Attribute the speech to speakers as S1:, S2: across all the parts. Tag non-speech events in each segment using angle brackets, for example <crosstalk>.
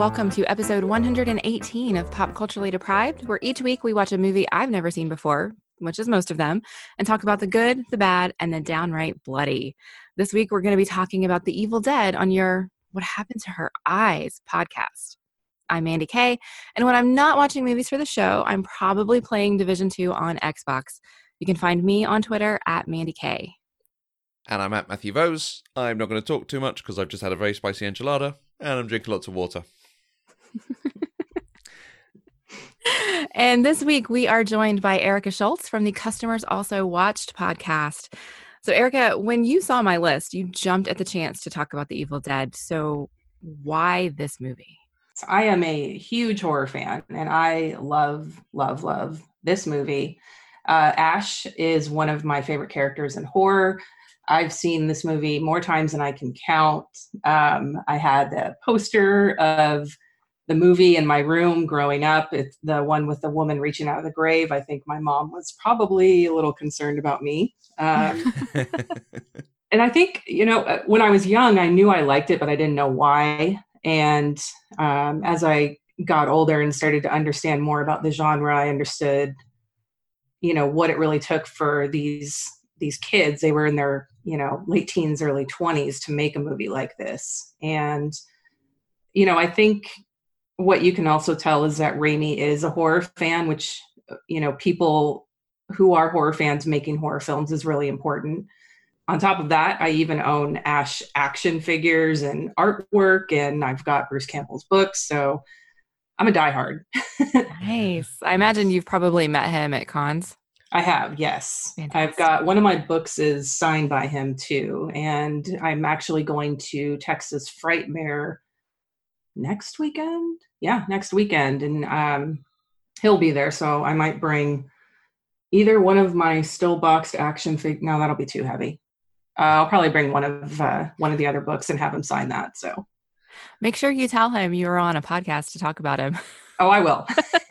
S1: Welcome to episode 118 of Pop Culturally Deprived, where each week we watch a movie I've never seen before, which is most of them, and talk about the good, the bad, and the downright bloody. This week we're going to be talking about The Evil Dead on your What Happened to Her Eyes podcast. I'm Mandy Kay, and when I'm not watching movies for the show, I'm probably playing Division 2 on Xbox. You can find me on Twitter at Mandy Kay.
S2: And I'm at Matthew Vose. I'm not going to talk too much because I've just had a very spicy enchilada and I'm drinking lots of water. <laughs>
S1: and this week we are joined by Erica Schultz from the Customers Also Watched podcast. So, Erica, when you saw my list, you jumped at the chance to talk about The Evil Dead. So, why this movie?
S3: I am a huge horror fan and I love, love, love this movie. Uh, Ash is one of my favorite characters in horror. I've seen this movie more times than I can count. Um, I had a poster of the movie in my room growing up. It's the one with the woman reaching out of the grave. I think my mom was probably a little concerned about me. Um, <laughs> and I think, you know, uh, when I was young, I knew I liked it, but I didn't know why. And um, as I got older and started to understand more about the genre, I understood, you know, what it really took for these these kids. They were in their you know late teens early 20s to make a movie like this and you know i think what you can also tell is that Raimi is a horror fan which you know people who are horror fans making horror films is really important on top of that i even own ash action figures and artwork and i've got bruce campbell's books so i'm a diehard
S1: nice i imagine you've probably met him at cons
S3: I have, yes. Fantastic. I've got one of my books is signed by him too, and I'm actually going to Texas Frightmare next weekend. Yeah, next weekend, and um, he'll be there, so I might bring either one of my still boxed action fig. No, that'll be too heavy. Uh, I'll probably bring one of uh, one of the other books and have him sign that. So,
S1: make sure you tell him you were on a podcast to talk about him.
S3: Oh, I will. <laughs> <laughs>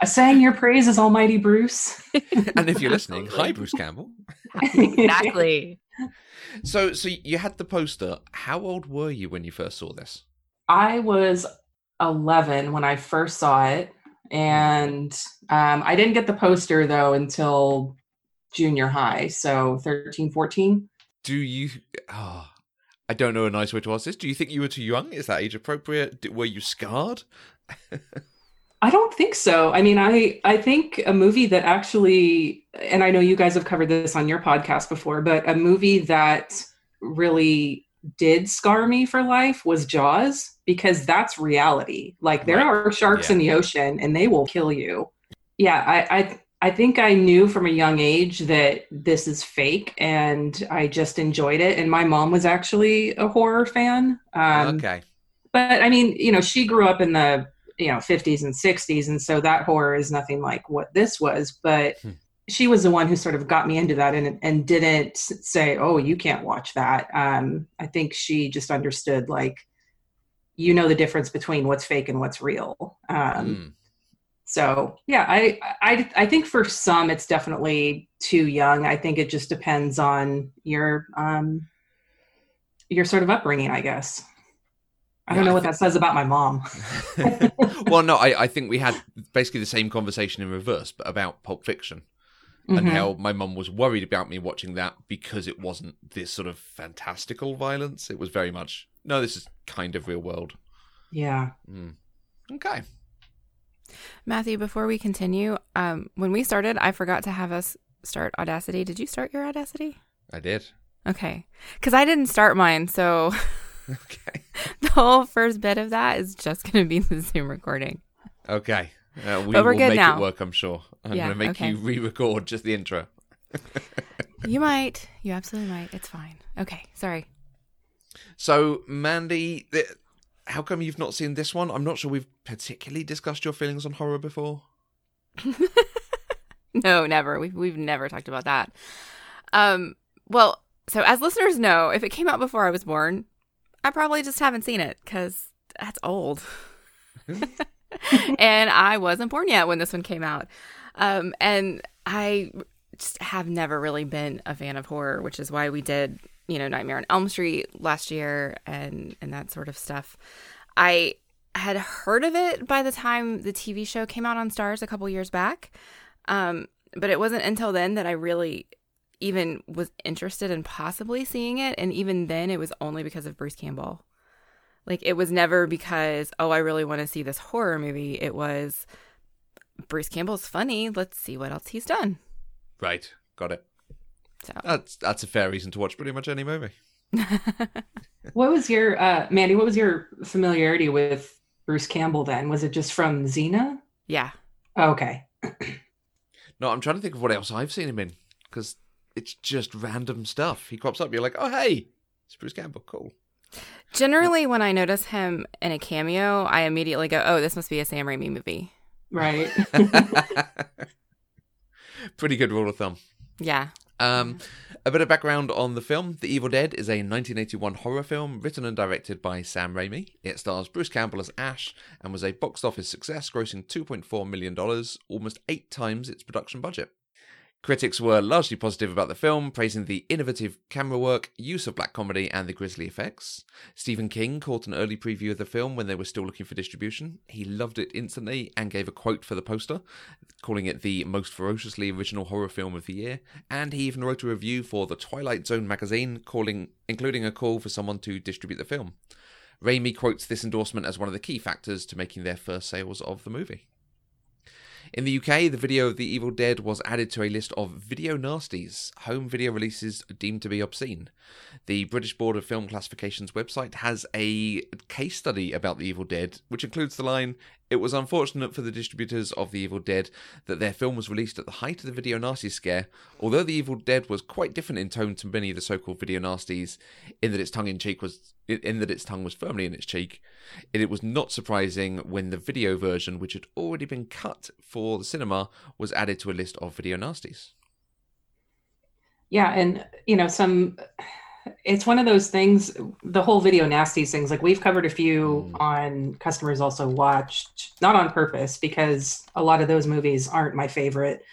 S3: I sang your praises, Almighty Bruce. <laughs>
S2: and if you're listening, hi, Bruce Campbell.
S1: exactly.
S2: So, so you had the poster. How old were you when you first saw this?
S3: I was 11 when I first saw it, and um, I didn't get the poster though until junior high, so 13, 14.
S2: Do you? Oh, I don't know a nice way to ask this. Do you think you were too young? Is that age appropriate? Were you scarred? <laughs>
S3: I don't think so. I mean, I I think a movie that actually, and I know you guys have covered this on your podcast before, but a movie that really did scar me for life was Jaws because that's reality. Like there right. are sharks yeah. in the ocean and they will kill you. Yeah, I, I I think I knew from a young age that this is fake, and I just enjoyed it. And my mom was actually a horror fan.
S2: Um, okay.
S3: But I mean, you know, she grew up in the you know 50s and 60s and so that horror is nothing like what this was but hmm. She was the one who sort of got me into that and and didn't say oh you can't watch that. Um, i think she just understood like you know the difference between what's fake and what's real. Um, hmm. so yeah I, I i think for some it's definitely too young. I think it just depends on your um your sort of upbringing i guess. I don't know what that says about my mom. <laughs> <laughs>
S2: well, no, I, I, think we had basically the same conversation in reverse, but about Pulp Fiction mm-hmm. and how my mum was worried about me watching that because it wasn't this sort of fantastical violence. It was very much, no, this is kind of real world.
S3: Yeah.
S2: Mm. Okay.
S1: Matthew, before we continue, um, when we started, I forgot to have us start Audacity. Did you start your Audacity?
S2: I did.
S1: Okay. Because I didn't start mine, so. <laughs>
S2: okay. <laughs>
S1: the whole first bit of that is just going to be the Zoom recording.
S2: Okay. Uh, we but we're will good make now. it work, I'm sure. I'm yeah, going to make okay. you re record just the intro. <laughs>
S1: you might. You absolutely might. It's fine. Okay. Sorry.
S2: So, Mandy, how come you've not seen this one? I'm not sure we've particularly discussed your feelings on horror before. <laughs>
S1: no, never. We've, we've never talked about that. Um, well, so as listeners know, if it came out before I was born, I probably just haven't seen it because that's old. <laughs> <laughs> and I wasn't born yet when this one came out. Um, and I just have never really been a fan of horror, which is why we did, you know, Nightmare on Elm Street last year and and that sort of stuff. I had heard of it by the time the TV show came out on Starz a couple years back. Um, but it wasn't until then that I really even was interested in possibly seeing it. And even then, it was only because of Bruce Campbell. Like, it was never because, oh, I really want to see this horror movie. It was Bruce Campbell's funny. Let's see what else he's done.
S2: Right. Got it.
S1: So
S2: That's that's a fair reason to watch pretty much any movie. <laughs>
S3: What was your uh, Mandy? What was your familiarity with Bruce Campbell? Then was it just from Xena?
S1: yeah.
S3: Oh, okay. <clears throat>
S2: No, I'm trying to think of what else I've seen him in because it's just random stuff. He crops up, you're like, oh hey, it's Bruce Campbell, cool.
S1: Generally, when I notice him in a cameo, I immediately go, oh, this must be a Sam Raimi movie.
S3: Right. <laughs>
S2: Pretty good rule of thumb.
S1: Yeah.
S2: Um, a bit of background on the film. The Evil Dead is a 1981 horror film written and directed by Sam Raimi. It stars Bruce Campbell as Ash and was a box office success, grossing $2.4 million, almost eight times its production budget. Critics were largely positive about the film, praising the innovative camera work, use of black comedy, and the grisly effects. Stephen King caught an early preview of the film when they were still looking for distribution. He loved it instantly and gave a quote for the poster, calling it the most ferociously original horror film of the year. And he even wrote a review for the Twilight Zone magazine, calling, including a call for someone to distribute the film. Raimi quotes this endorsement as one of the key factors to making their first sales of the movie. In the UK, the video of The Evil Dead was added to a list of video nasties, home video releases deemed to be obscene. The British Board of Film Classification's website has a case study about The Evil Dead, which includes the line It was unfortunate for the distributors of The Evil Dead that their film was released at the height of the video nasty scare, although The Evil Dead was quite different in tone to many of the so called video nasties, in that its tongue in cheek was in that its tongue was firmly in its cheek. And it was not surprising when the video version, which had already been cut for the cinema, was added to a list of video nasties.
S3: Yeah, and you know, some it's one of those things, the whole video nasties things, like we've covered a few
S2: Mm.
S3: on customers also watched, not on purpose, because a lot of those movies aren't my favorite.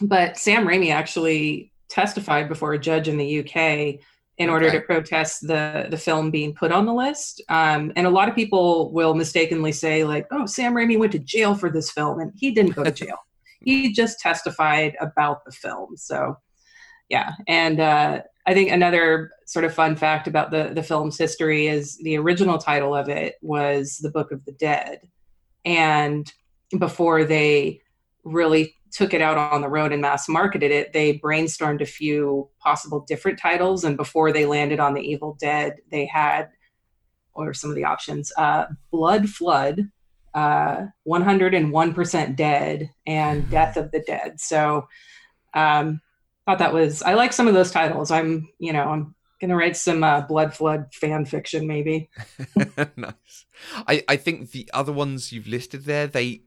S3: But Sam Raimi actually testified before a judge in the UK in order to protest the the film being put on the list. Um, and a lot of people will mistakenly say, like, oh, Sam Raimi went to jail for this film, and he didn't go to <laughs> jail. he just testified about the film. So yeah and uh, i think another sort of fun fact about the the film's history is the original title of it was the book of the dead and before they really took it out on the road and mass marketed it they brainstormed a few possible different titles and before they landed on the evil dead they had or some of the options uh, blood flood uh, 101% dead and death of the dead so um, thought that was I like some of those titles. I'm you know I'm gonna write some uh, blood flood fan fiction maybe. <laughs>
S2: nice. I, I think the other ones you've listed there, they,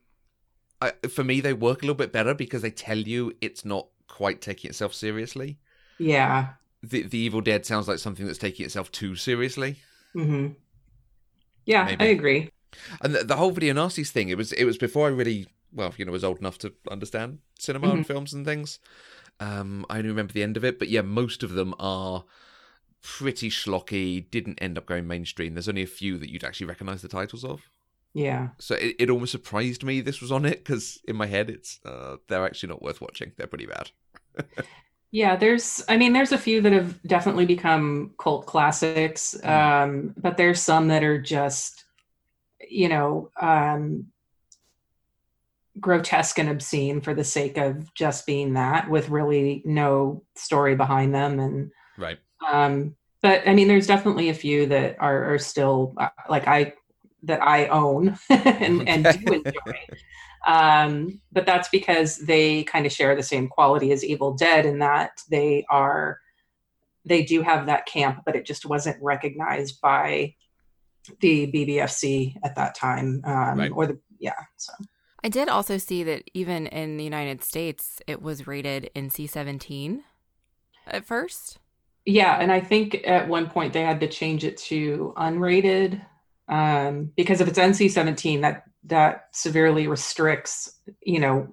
S2: I, for me, they work a little bit better because they tell you it's not quite taking itself seriously.
S3: Yeah.
S2: The The Evil Dead sounds like something that's taking itself too seriously.
S3: hmm Yeah,
S2: Maybe.
S3: I agree.
S2: And the, the whole video nasties thing, it was it was before I really well, you know, was old enough to understand cinema and films and things. Um, I only remember the end of it, but yeah, most of them are pretty schlocky. Didn't end up going mainstream. There's only a few that you'd actually recognise the titles of.
S3: Yeah.
S2: So it, it almost surprised me this was on it because in my head it's uh, they're actually not worth watching. They're pretty bad. <laughs>
S3: Yeah, there's I mean there's a few that have definitely become cult classics. Um, but there's some that are just you know, um grotesque and obscene for the sake of just being that with really no story behind them and
S2: Right.
S3: um but i mean there's definitely a few that are, are still uh, like i that i own <laughs> and, and do enjoy um but that's because they kind of share the same quality as evil dead in that they are they do have that camp but it just wasn't recognized by the bbfc at that time um
S2: Right.
S3: or the yeah so
S1: I did also see that even in the United States, it was rated NC 17 at first.
S3: Yeah, and I think at one point they had to change it to unrated um, because if it's NC-17, that that severely restricts, you know,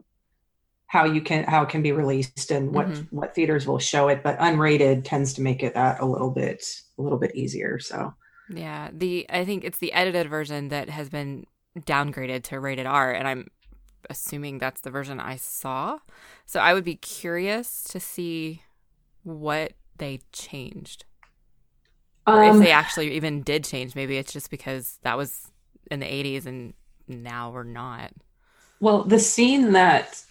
S3: how you can how it can be released and what
S1: Mm-hmm.
S3: what theaters will show it but unrated tends to make it that a little bit a little bit easier so
S1: Yeah, the I think it's the edited version that has been downgraded to rated R, and I'm assuming that's the version I saw. So I would be curious to see what they changed, or if
S3: Um,
S1: they actually even did change. Maybe it's just because that was in the '80s and now we're not.
S3: Well, the scene that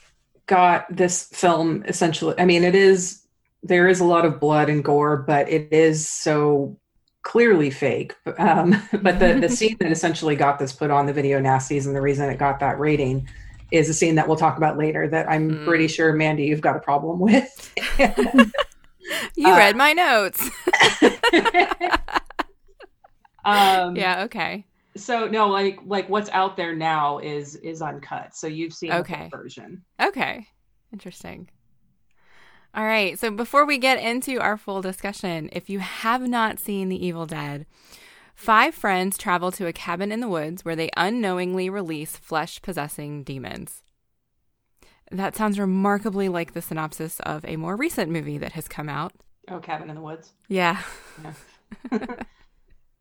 S3: got this film essentially, I mean, it is, there is a lot of blood and gore, but it is so clearly fake. <laughs> Um, but the, the <laughs> scene that essentially got this put on the video nasties and the reason it got that rating is a scene that we'll talk about later that I'm
S1: Mm.
S3: pretty sure, Mandy, you've got a problem with. <laughs>
S1: You
S3: Uh,
S1: read my notes.
S3: Um,
S1: yeah. Okay.
S3: So no, like like what's out there now is is uncut. So you've seen
S1: Okay.
S3: the version.
S1: Okay. Interesting. All right. So before we get into our full discussion, if you have not seen The Evil Dead, five friends travel to a cabin in the woods where they unknowingly release flesh possessing demons. That sounds remarkably like the synopsis of a more recent movie that has come out.
S3: Oh, Cabin in the Woods.
S1: Yeah.
S3: Yeah. <laughs> <laughs>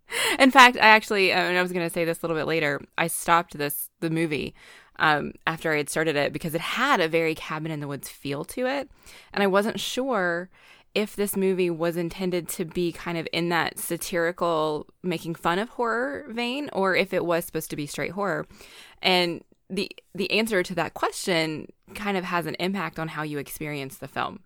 S3: <laughs>
S1: In fact, I actually, uh, and I was going to say this a little bit later, I stopped this, the movie, um, after I had started it because it had a very cabin in the woods feel to it. And I wasn't sure if this movie was intended to be kind of in that satirical, making fun of horror vein, or if it was supposed to be straight horror. And the the answer to that question kind of has an impact on how you experience the film.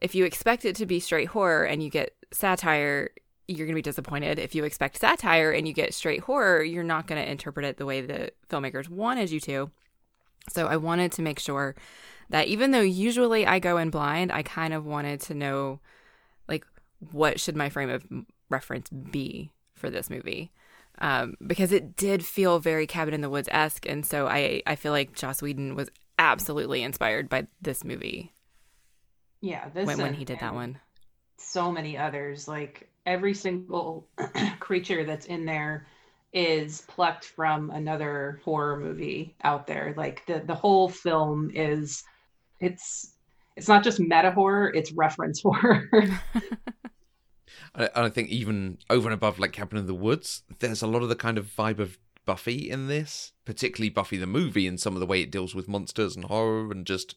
S1: If you expect it to be straight horror and you get satire, you're going to be disappointed. If you expect satire and you get straight horror, you're not going to interpret it the way the filmmakers wanted you to. So I wanted to make sure that even though usually I go in blind, I kind of wanted to know like what should my frame of reference be for this movie. Um, because it did feel very cabin in the woods esque, and so I I feel like Joss Whedon was absolutely inspired by this movie
S3: Yeah, this
S1: when, when he did that one.
S3: So many others, like every single <clears throat> creature that's in there is plucked from another horror movie out there. Like the the whole film is it's it's not just meta horror, it's reference <laughs> horror.
S2: And I think even over and above like Cabin in the Woods, there's a lot of the kind of vibe of Buffy in this, particularly Buffy the movie, and some of the way it deals with monsters and horror and just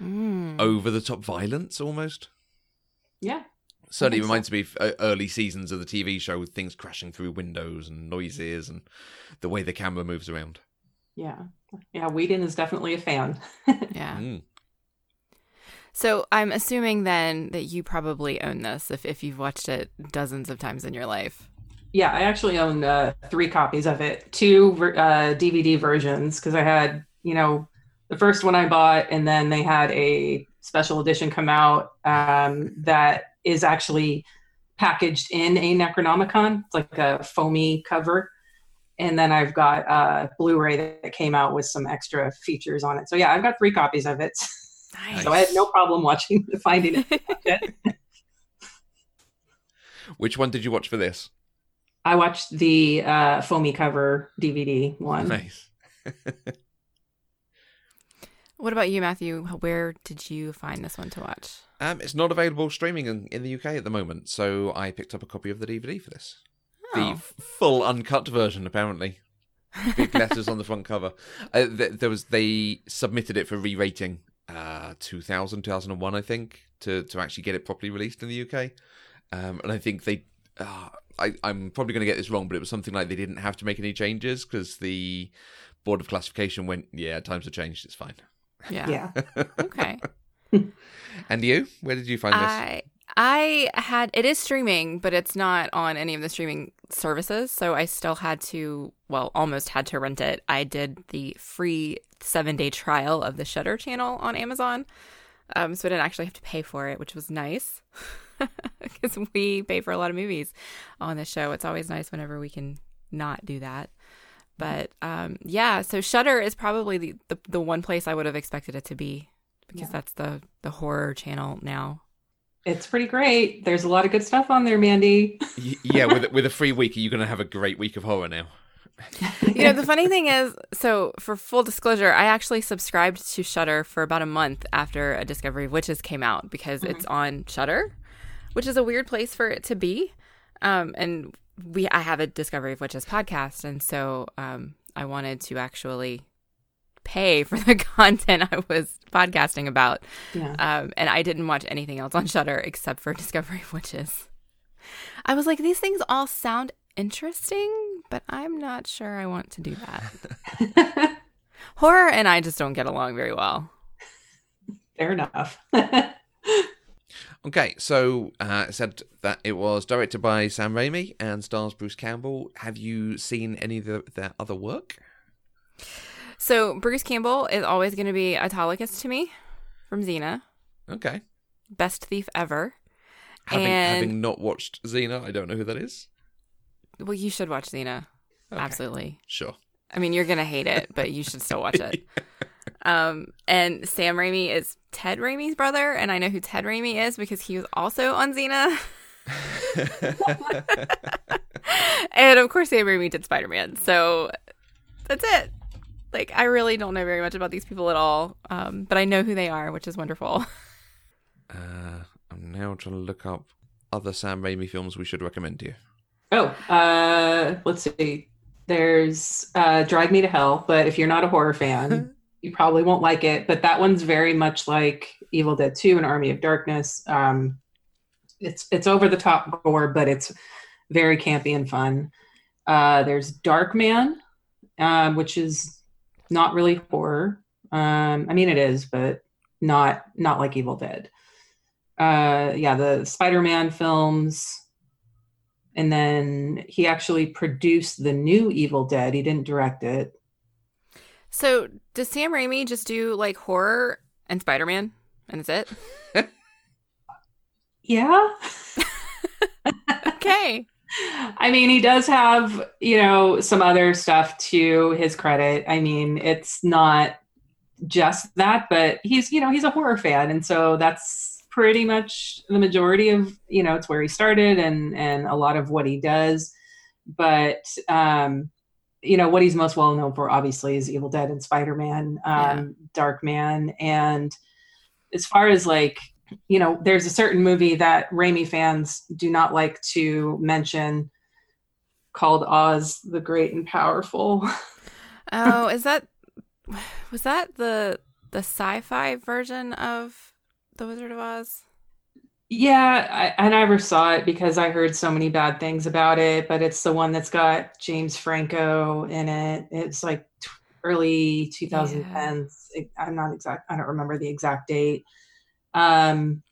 S1: Mm.
S2: over the top violence almost.
S3: yeah.
S2: Certainly
S3: think so.
S2: reminds me of uh, early seasons of the TV show with things crashing through windows and noises and the way the camera moves around.
S3: Yeah. Yeah, Whedon is definitely a fan. <laughs>
S1: Yeah.
S2: Mm.
S1: So I'm assuming then that you probably own this if, if you've watched it dozens of times in your life.
S3: Yeah, I actually own uh, three copies of it, two uh, DVD versions, because I had, you know, the first one I bought, and then they had a special edition come out um, that is actually packaged in a Necronomicon. It's like a foamy cover. And then I've got a Blu-ray that came out with some extra features on it. So yeah, I've got three copies of it.
S1: Nice. <laughs>
S3: So I had no problem watching, <laughs> finding it. <laughs>
S2: Which one did you watch for this?
S3: I watched the uh, foamy cover DVD one.
S2: Nice.
S1: What about you, Matthew? Where did you find this one to watch?
S2: Um, it's not available streaming in, in the UK at the moment, so I picked up a copy of the DVD for this. The
S1: Oh.
S2: f- full uncut version, apparently. Big <laughs> letters on the front cover. Uh, th- there was they submitted it for re-rating, uh, 2000, 2001, I think, to to actually get it properly released in the UK. Um, and I think they, uh, I, I'm probably going to get this wrong, but it was something like they didn't have to make any changes because the board of classification went, yeah, times have changed, it's fine.
S1: Yeah.
S3: Yeah. <laughs>
S1: Okay.
S2: And you, where did you find this?
S1: I I had it is streaming, but it's not on any of the streaming services, so I still had to well, almost had to rent it. I did the free 7-day trial of the Shudder channel on Amazon. Um so I didn't actually have to pay for it, which was nice. <laughs> Cuz we pay for a lot of movies on this show. It's always nice whenever we can not do that. But um yeah, so Shudder is probably the, the the one place I would have expected it to be because
S3: Yeah.
S1: that's the the horror channel now.
S3: It's pretty great. There's a lot of good stuff on there, Mandy.
S2: Y- yeah, with with a free week, are you going to have a great week of horror now?
S1: you know, the funny thing is, so for full disclosure, I actually subscribed to Shudder for about a month after A Discovery of Witches came out because mm-hmm. it's on Shudder, which is a weird place for it to be. Um, and we, I have a Discovery of Witches podcast, and so um, I wanted to actually pay for the <laughs> content I was podcasting about. Yeah. Um, and I didn't watch anything else on Shudder except for <laughs> Discovery of Witches. I was like, these things all sound interesting, but I'm not sure I want to do that. <laughs> Horror and I just don't get along very well.
S3: Fair enough.
S2: okay, so uh, it said that it was directed by Sam Raimi and stars Bruce Campbell. Have you seen any of the, their other work?
S1: So Bruce Campbell is always going to be Autolycus to me from Xena.
S2: Okay.
S1: Best thief ever.
S2: Having, and... having not watched Xena, I don't know who that is.
S1: Well, you should watch Xena. Okay. Absolutely.
S2: Sure.
S1: I mean, you're gonna hate it, but you should still watch it. <laughs> um, and Sam Raimi is Ted Raimi's brother, and I know who Ted Raimi is because he was also on Xena. <laughs> <laughs> and of course, Sam Raimi did Spider Man. So that's it like I really don't know very much about these people at all, um, but I know who they are, which is wonderful. <laughs>
S2: uh, I'm now trying to look up other Sam Raimi films we should recommend to you.
S3: Oh, uh, let's see. There's uh, Drag Me to Hell, but if you're not a horror fan, <laughs> you probably won't like it. But that one's very much like Evil Dead 2 and Army of Darkness. Um, it's it's over the top gore, but it's very campy and fun. Uh, there's Darkman, uh, which is not really horror. Um, I mean, it is, but not not like Evil Dead. Uh, yeah, the Spider-Man films, and then he actually produced the new Evil Dead. He didn't direct it.
S1: So does Sam Raimi just do like horror and Spider-Man, and that's it? <laughs>
S3: yeah. <laughs>
S1: okay.
S3: I mean, he does have, you know, some other stuff to his credit. I mean, it's not just that, but he's, you know, he's a horror fan. And so that's pretty much the majority of, you know, it's where he started and, and a lot of what he does. But, um, you know, what he's most well known for, obviously, is Evil Dead and Spider Man, um, yeah. Darkman. And as far as like you know, there's a certain movie that Raimi fans do not like to mention called Oz the Great and Powerful. <laughs>
S1: oh, is that was that the the sci-fi version of The Wizard of Oz?
S3: Yeah, I, I never saw it because I heard so many bad things about it, but it's the one that's got James Franco in it. It's like early 2010s. Yeah. I'm not exact I don't remember the exact date um,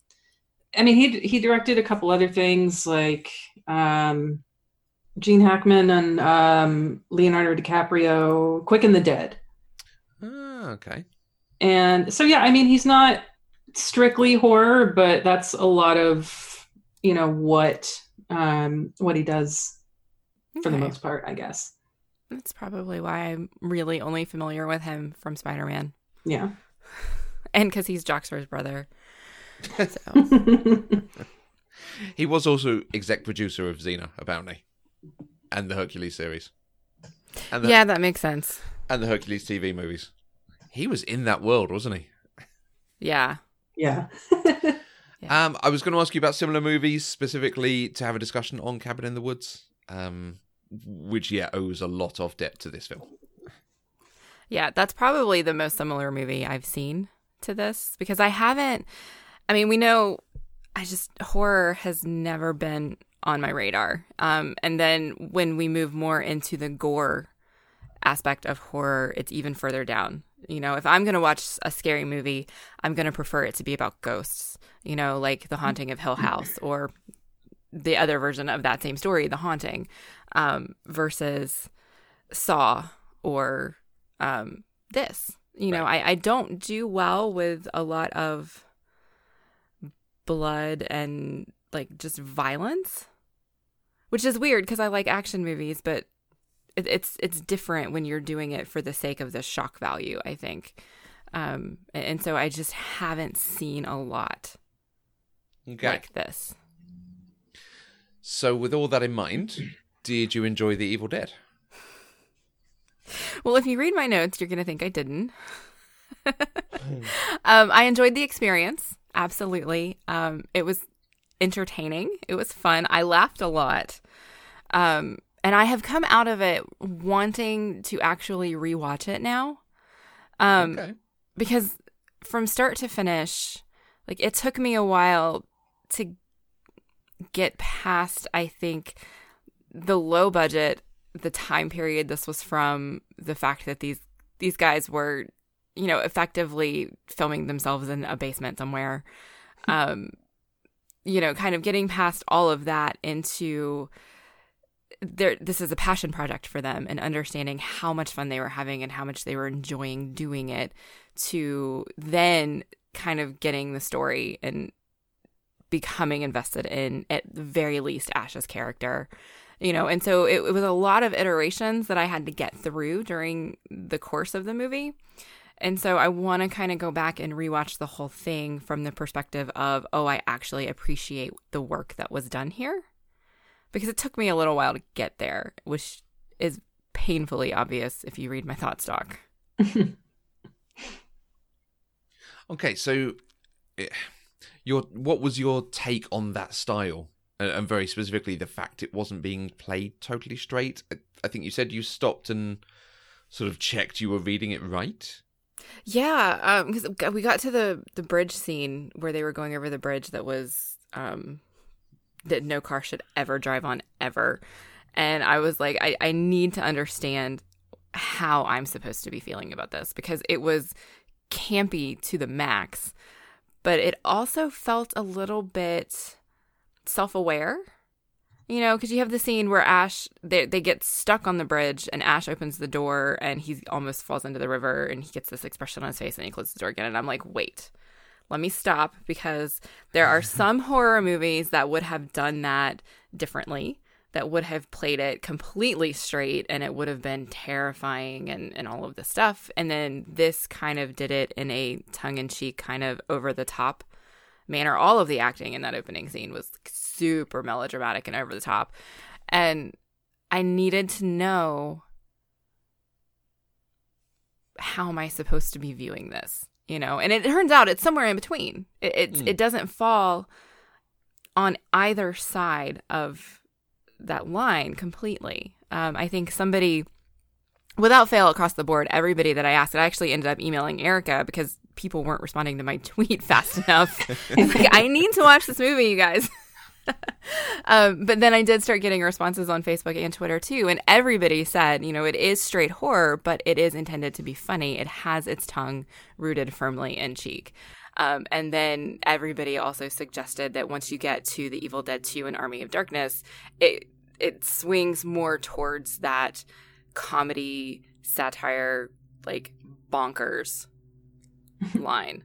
S3: I mean, he he directed a couple other things like um, Gene Hackman and um, Leonardo DiCaprio, Quick and the Dead.
S2: Oh, okay.
S3: And so, yeah, I mean, he's not strictly horror, but that's a lot of you know what um, what he does okay. for the most part, I guess.
S1: That's probably why I'm really only familiar with him from Spider Man.
S3: Yeah. <sighs>
S1: and because he's Joxer's brother. So. <laughs>
S2: he was also exec producer of Xena, apparently, and the Hercules series.
S1: And the, yeah, that makes sense.
S2: And the Hercules TV movies. He was in that world, wasn't he?
S1: Yeah.
S3: Yeah. <laughs>
S2: yeah. Um, I was going to ask you about similar movies, specifically to have a discussion on Cabin in the Woods, um, which yeah owes a lot of debt to this film.
S1: Yeah, that's probably the most similar movie I've seen to this because I haven't. I mean, we know I just horror has never been on my radar. Um, and then when we move more into the gore aspect of horror, it's even further down. You know, if I'm going to watch a scary movie, I'm going to prefer it to be about ghosts, you know, like The Haunting of Hill House or the other version of that same story, The Haunting, um, versus Saw or um, this. You know, I, I don't do well with a lot of blood and like just violence, which is weird because I like action movies, but it, it's it's different when you're doing it for the sake of the shock value. I think, um, and so I just haven't seen a lot okay. like this.
S2: So, with all that in mind, did you enjoy The Evil Dead?
S1: well, if you read my notes, you're going to think I didn't. <laughs> <laughs> um, I enjoyed the experience. Absolutely. Um, it was entertaining. It was fun. I laughed a lot. Um, and I have come out of it wanting to actually rewatch it now. Um, okay. Because from start to finish, like it took me a while to get past, I think, the low budget, the time period this was from, the fact that these these guys were, you know, effectively filming themselves in a basement somewhere. Um, you know, kind of getting past all of that into there this is a passion project for them and understanding how much fun they were having and how much they were enjoying doing it to then kind of getting the story and becoming invested in at the very least Ash's character you know and so it, it was a lot of iterations that I had to get through during the course of the movie and so I want to kind of go back and rewatch the whole thing from the perspective of, oh, I actually appreciate the work that was done here. Because it took me a little while to get there, which is painfully obvious if you read my thought stock. <laughs>
S2: okay, so eh, your what was your take on that style? And very specifically, the fact it wasn't being played totally straight. I think you said you stopped and sort of checked you were reading it right.
S1: Yeah, because um, we got to the the bridge scene where they were going over the bridge that was um, that no car should ever drive on ever, and I was like, I, I need to understand how I'm supposed to be feeling about this because it was campy to the max, but it also felt a little bit self aware you know, because you have the scene where Ash they they get stuck on the bridge and Ash opens the door and he almost falls into the river and he gets this expression on his face and he closes the door again and I'm like, wait, let me stop because there are <laughs> some horror movies that would have done that differently that would have played it completely straight and it would have been terrifying and, and all of the stuff. And then this kind of did it in a tongue in cheek, kind of over the top manner. All of the acting in that opening scene was super melodramatic and over the top. And I needed to know how am I supposed to be viewing this? You know, and it turns out it's somewhere in between. It it, mm. it doesn't fall on either side of that line completely. Um, I think somebody without fail across the board, everybody that I asked, I actually ended up emailing Erica because people weren't responding to my <laughs> tweet fast enough. like, I need to watch this movie, you guys. <laughs> um, but then I did start getting responses on Facebook and Twitter too, and everybody said, you know, it is straight horror, but it is intended to be funny. It has its tongue rooted firmly in cheek. Um, and then everybody also suggested that once you get to The Evil Dead 2 and Army of Darkness, it it swings more towards that comedy satire like bonkers <laughs> line.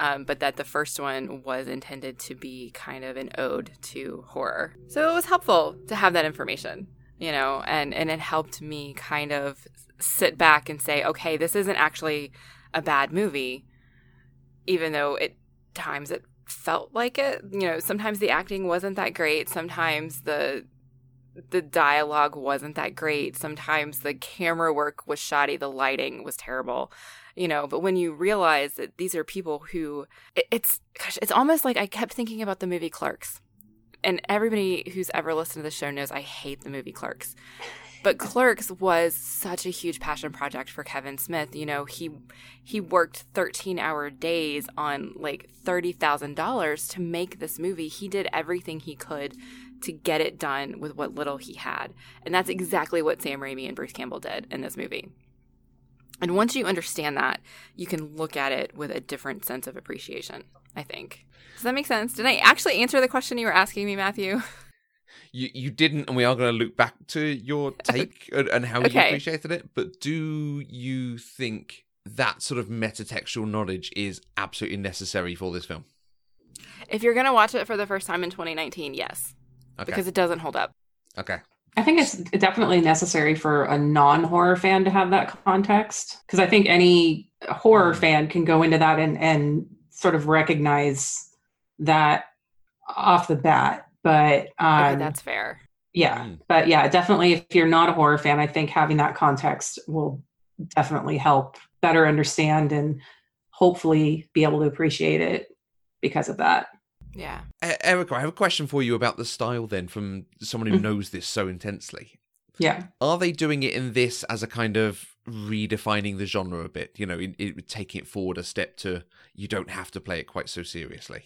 S1: Um, but that the first one was intended to be kind of an ode to horror. So it was helpful to have that information you know and and it helped me kind of sit back and say okay this isn't actually a bad movie even though at times it felt like it. You know sometimes the acting wasn't that great. Sometimes the the dialogue wasn't that great. Sometimes the camera work was shoddy, the lighting was terrible, you know. But when you realize that these are people who, it's gosh, it's almost like I kept thinking about the movie Clerks, and everybody who's ever listened to the show knows I hate the movie Clerks. But Clerks was such a huge passion project for Kevin Smith. You know, he he worked 13-hour days on like $30,000 to make this movie. He did everything he could to get it done with what little he had. And that's exactly what Sam Raimi and Bruce Campbell did in this movie. And once you understand that, you can look at it with a different sense of appreciation, I think. Does that make sense? Did I actually answer the question you were asking me, Matthew? <laughs>
S2: You you didn't, and we are going to look back to your <laughs> take and how okay. you appreciated it. But do you think that sort of metatextual knowledge is absolutely necessary for this film?
S1: If you're going to watch it for the first time in 2019, yes okay. because it doesn't hold up.
S2: Okay.
S3: I think it's definitely necessary for a non horror fan to have that context because I think any horror mm. fan can go into that and, and sort of recognize that off the bat. But um,
S1: okay, that's fair.
S3: Yeah. Mm. But yeah, definitely if you're not a horror fan, I think having that context will definitely help better understand and hopefully be able to appreciate it because of that.
S1: Yeah.
S2: Erica, I have a question for you about the style then from someone who mm-hmm. knows this so intensely.
S3: Yeah.
S2: Are they doing it in this as a kind of redefining the genre a bit? You know, it, it, taking it forward a step to you don't have to play it quite so seriously.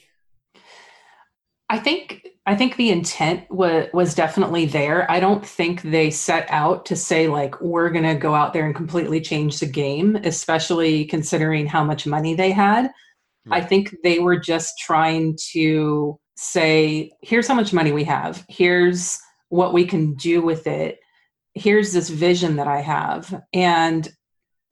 S3: I think I think the intent was was definitely there. I don't think they set out to say like we're going to go out there and completely change the game, especially considering how much money they had. I think they were just trying to say here's how much money we have. Here's what we can do with it here's this vision that I have. And,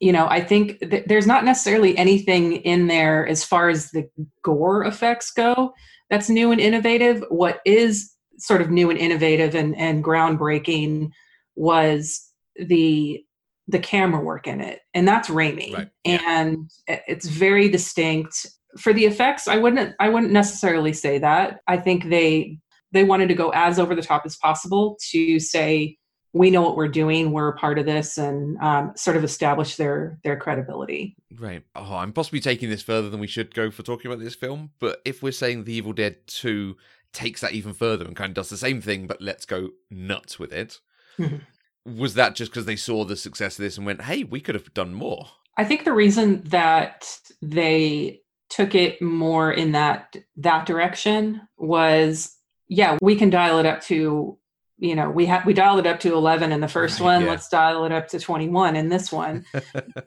S3: you know, I think th- there's not necessarily anything in there as far as the gore effects go that's new and innovative. What is sort of new and innovative and, and groundbreaking was the the camera work in it and that's Raimi right. and it's very distinct for the effects I wouldn't I wouldn't necessarily say that I think they they wanted to go as over the top as possible to say we know what we're doing we're a part of this and um, sort of establish their their credibility.
S2: Right. Oh i'm possibly taking this further than we should go for talking about this film but if we're saying the evil dead 2 takes that even further and kind of does the same thing but let's go nuts with it mm-hmm. was that just because they saw the success of this and went hey we could have done more?
S3: I think the reason that they took it more in that that direction was yeah we can dial it up to you know we had we dialed it up to 11 in the first one yeah. let's dial it up to 21 in this one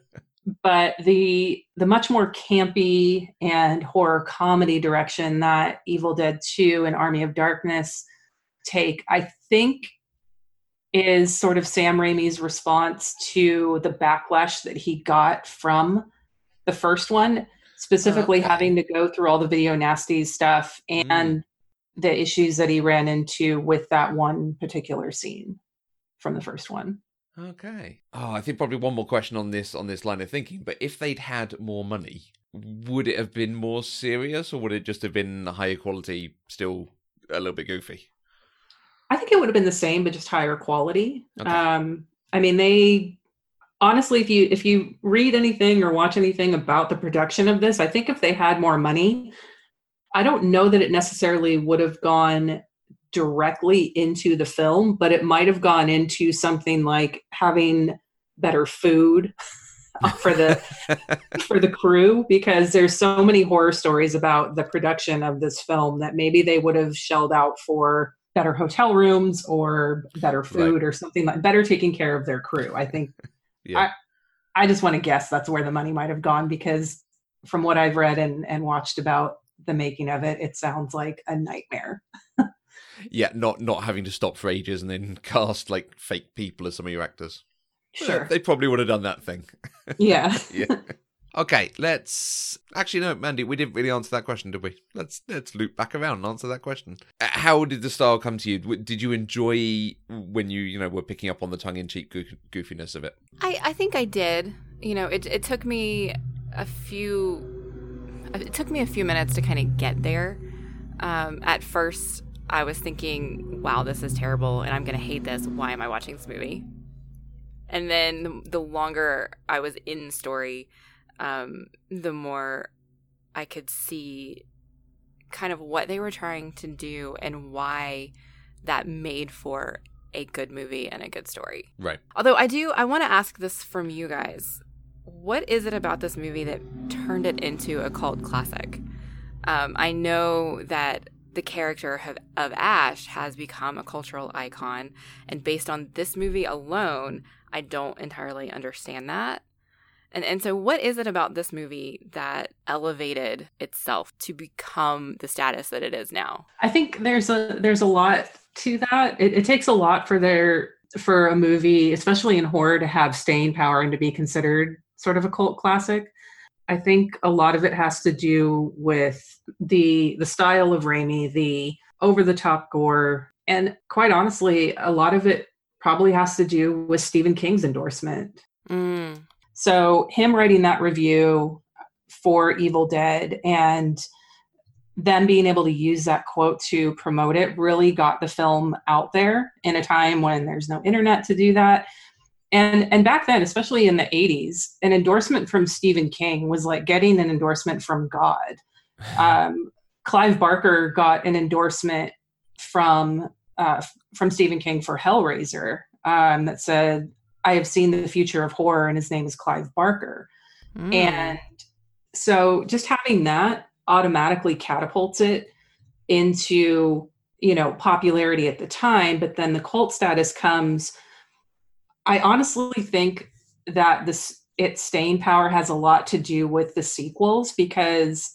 S3: <laughs> but the the much more campy and horror comedy direction that evil dead 2 and army of darkness take i think is sort of sam raimi's response to the backlash that he got from the first one specifically okay. having to go through all the video nasty stuff and mm the issues that he ran into with that one particular scene from the first one.
S2: Okay. Oh, I think probably one more question on this on this line of thinking. But if they'd had more money, would it have been more serious, or would it just have been higher quality, still a little bit goofy?
S3: I think it would have been the same, but just higher quality. Okay. Um, I mean, they honestly, if you if you read anything or watch anything about the production of this, I think if they had more money, I don't know that it necessarily would have gone directly into the film, but it might have gone into something like having better food <laughs> for the <laughs> for the crew because there's so many horror stories about the production of this film that maybe they would have shelled out for better hotel rooms or better food right. or something like better taking care of their crew. I think <laughs> yeah. I I just want to guess that's where the money might have gone because from what I've read and, and watched about the making of it, it sounds like a nightmare. <laughs>
S2: yeah, not not having to stop for ages and then cast like fake people as some of your actors.
S3: Sure.
S2: they probably would have done that thing. <laughs>
S3: Yeah. <laughs>
S2: yeah. Okay, let's actually no, Mandy, we didn't really answer that question, did we? Let's let's loop back around and answer that question. Uh, how did the style come to you? Did you enjoy when you you know were picking up on the tongue in cheek goofiness of it?
S1: I I think I did. You know, it it took me a few it took me a few minutes to kind of get there. Um, at first, I was thinking, wow, this is terrible and I'm going to hate this. Why am I watching this movie? And then the, longer I was in the story, um, the more I could see kind of what they were trying to do and why that made for a good movie and a good story.
S2: Right.
S1: Although I do, I want to ask this from you guys what is it about this movie that turned it into a cult classic? Um, I know that the character of, of Ash has become a cultural icon, and based on this movie alone, I don't entirely understand that. And and so what is it about this movie that elevated itself to become the status that it is now?
S3: I think there's a there's a lot to that. It, it takes a lot for their for a movie, especially in horror, to have staying power and to be considered sort of a cult classic. I think a lot of it has to do with the the style of Raimi, the over the top gore, and quite honestly, a lot of it probably has to do with Stephen King's endorsement. Mm. So him writing that review for Evil Dead and them being able to use that quote to promote it really got the film out there in a time when there's no internet to do that and and back then especially in the 80s an endorsement from stephen king was like getting an endorsement from god <sighs> um, clive barker got an endorsement from uh, from stephen king for hellraiser um, that said i have seen the future of horror and his name is clive barker mm. and so just having that automatically catapults it into you know popularity at the time but then the cult status comes I honestly think that this its staying power has a lot to do with the sequels because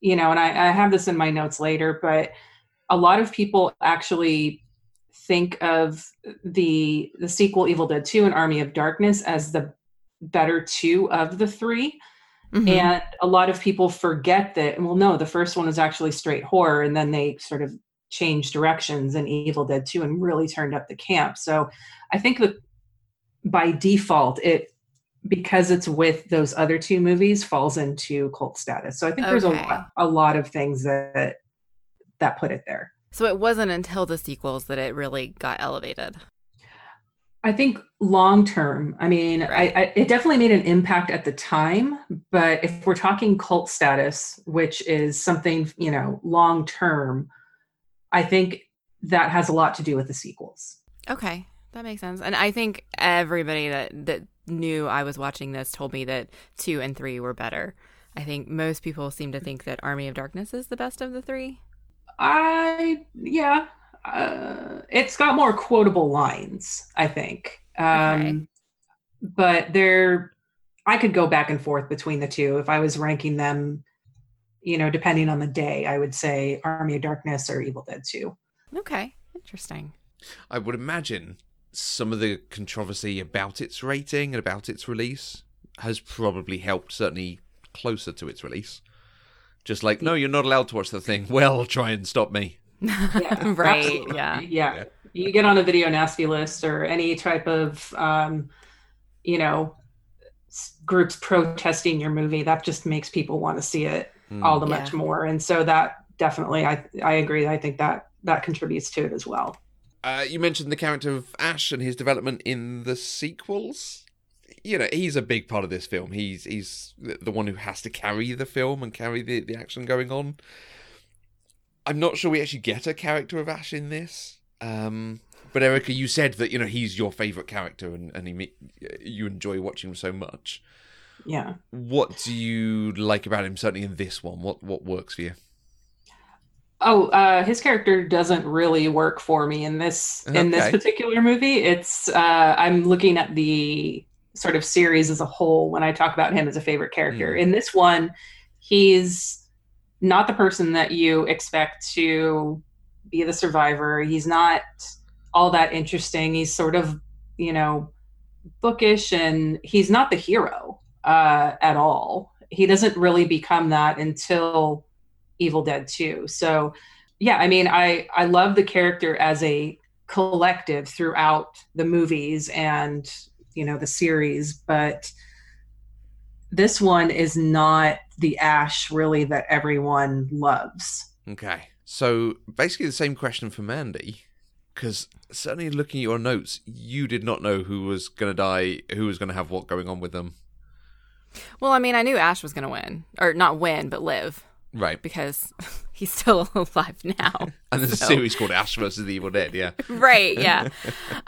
S3: you know, and I, I have this in my notes later, but a lot of people actually think of the the sequel Evil Dead 2 and Army of Darkness as the better two of the 3 mm-hmm. And a lot of people forget that, well, no, the first one was actually straight horror, and then they sort of changed directions in Evil Dead 2 and really turned up the camp. So I think that by default it because it's with those other two movies falls into cult status. So I think okay. there's a lot, a lot of things that that put it there.
S1: So it wasn't until the sequels that it really got elevated.
S3: I think long term, I mean, right. I, I, it definitely made an impact at the time. But if we're talking cult status, which is something you know long term, I think that has a lot to do with the sequels.
S1: Okay, that makes sense. And I think everybody that that knew I was watching this told me that 2 and 3 were better. I think most people seem to think that Army of Darkness is the best of the 3.
S3: I yeah, uh, it's got more quotable lines, I think. Um okay. but there I could go back and forth between the two if I was ranking them you know, depending on the day, I would say Army of Darkness or Evil Dead 2.
S1: Okay, interesting.
S2: I would imagine some of the controversy about its rating and about its release has probably helped certainly closer to its release. Just like, no, you're not allowed to watch the thing. <laughs> Well, try and stop me. <laughs>
S1: Yeah, <laughs> right. Yeah.
S3: yeah. yeah. You get on a video nasty list or any type of, um, you know, groups protesting your movie. That just makes people want to see it mm. all the yeah. much more. And so that definitely, I I agree. I think that that contributes to it as well.
S2: Uh, you mentioned the character of Ash and his development in the sequels. You know, he's a big part of this film. He's he's the one who has to carry the film and carry the, the action going on. I'm not sure we actually get a character of Ash in this. Um, but Erica, you said that you know he's your favorite character and and he, you enjoy watching him so much.
S3: Yeah.
S2: What do you like about him? Certainly in this one, what what works for you?
S3: Oh, uh, his character doesn't really work for me in this okay. in this particular movie. It's uh, I'm looking at the sort of series as a whole when I talk about him as a favorite character. Mm. In this one, he's not the person that you expect to be the survivor. He's not all that interesting. He's sort of, you know, bookish and he's not the hero uh, at all. He doesn't really become that until Evil Dead 2. So yeah, I mean, I I love the character as a collective throughout the movies and you know the series, but this one is not the Ash really that everyone loves.
S2: Okay. So basically the same question for Mandy because certainly looking at your notes, you did not know who was going to die, who was going to have what going on with them.
S1: Well, I mean, I knew Ash was going to win, or not win, but live.
S2: Right.
S1: Because <laughs> he's still <laughs> alive now. <laughs>
S2: and there's so. a series called Ash versus the Evil Dead, yeah.
S1: right, yeah.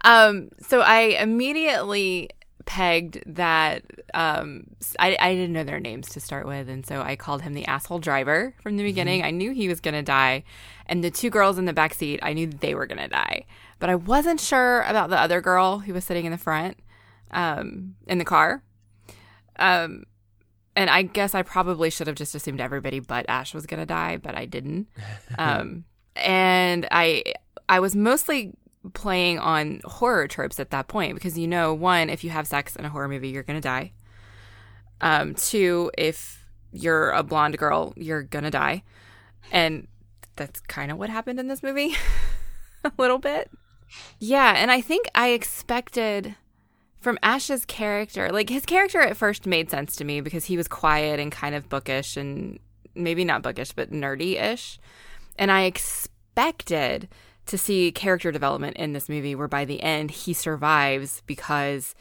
S1: um, so I immediately pegged that um, I, I didn't know their names to start with. And so I called him the asshole driver from the beginning. Mm-hmm. I knew he was going to die. And the two girls in the back seat, I knew they were going to die. But I wasn't sure about the other girl who was sitting in the front um, in the car. Um, and I guess I probably should have just assumed everybody but Ash was gonna die, but I didn't. <laughs> Um, and I I was mostly playing on horror tropes at that point because you know, one, if you have sex in a horror movie, you're gonna die. Um, two, if you're a blonde girl, you're gonna die, and that's kind of what happened in this movie, <laughs> a little bit. Yeah, and I think I expected from Ash's character, like his character at first made sense to me because he was quiet and kind of bookish and maybe not bookish, but nerdy ish. And I expected to see character development in this movie where by the end he survives because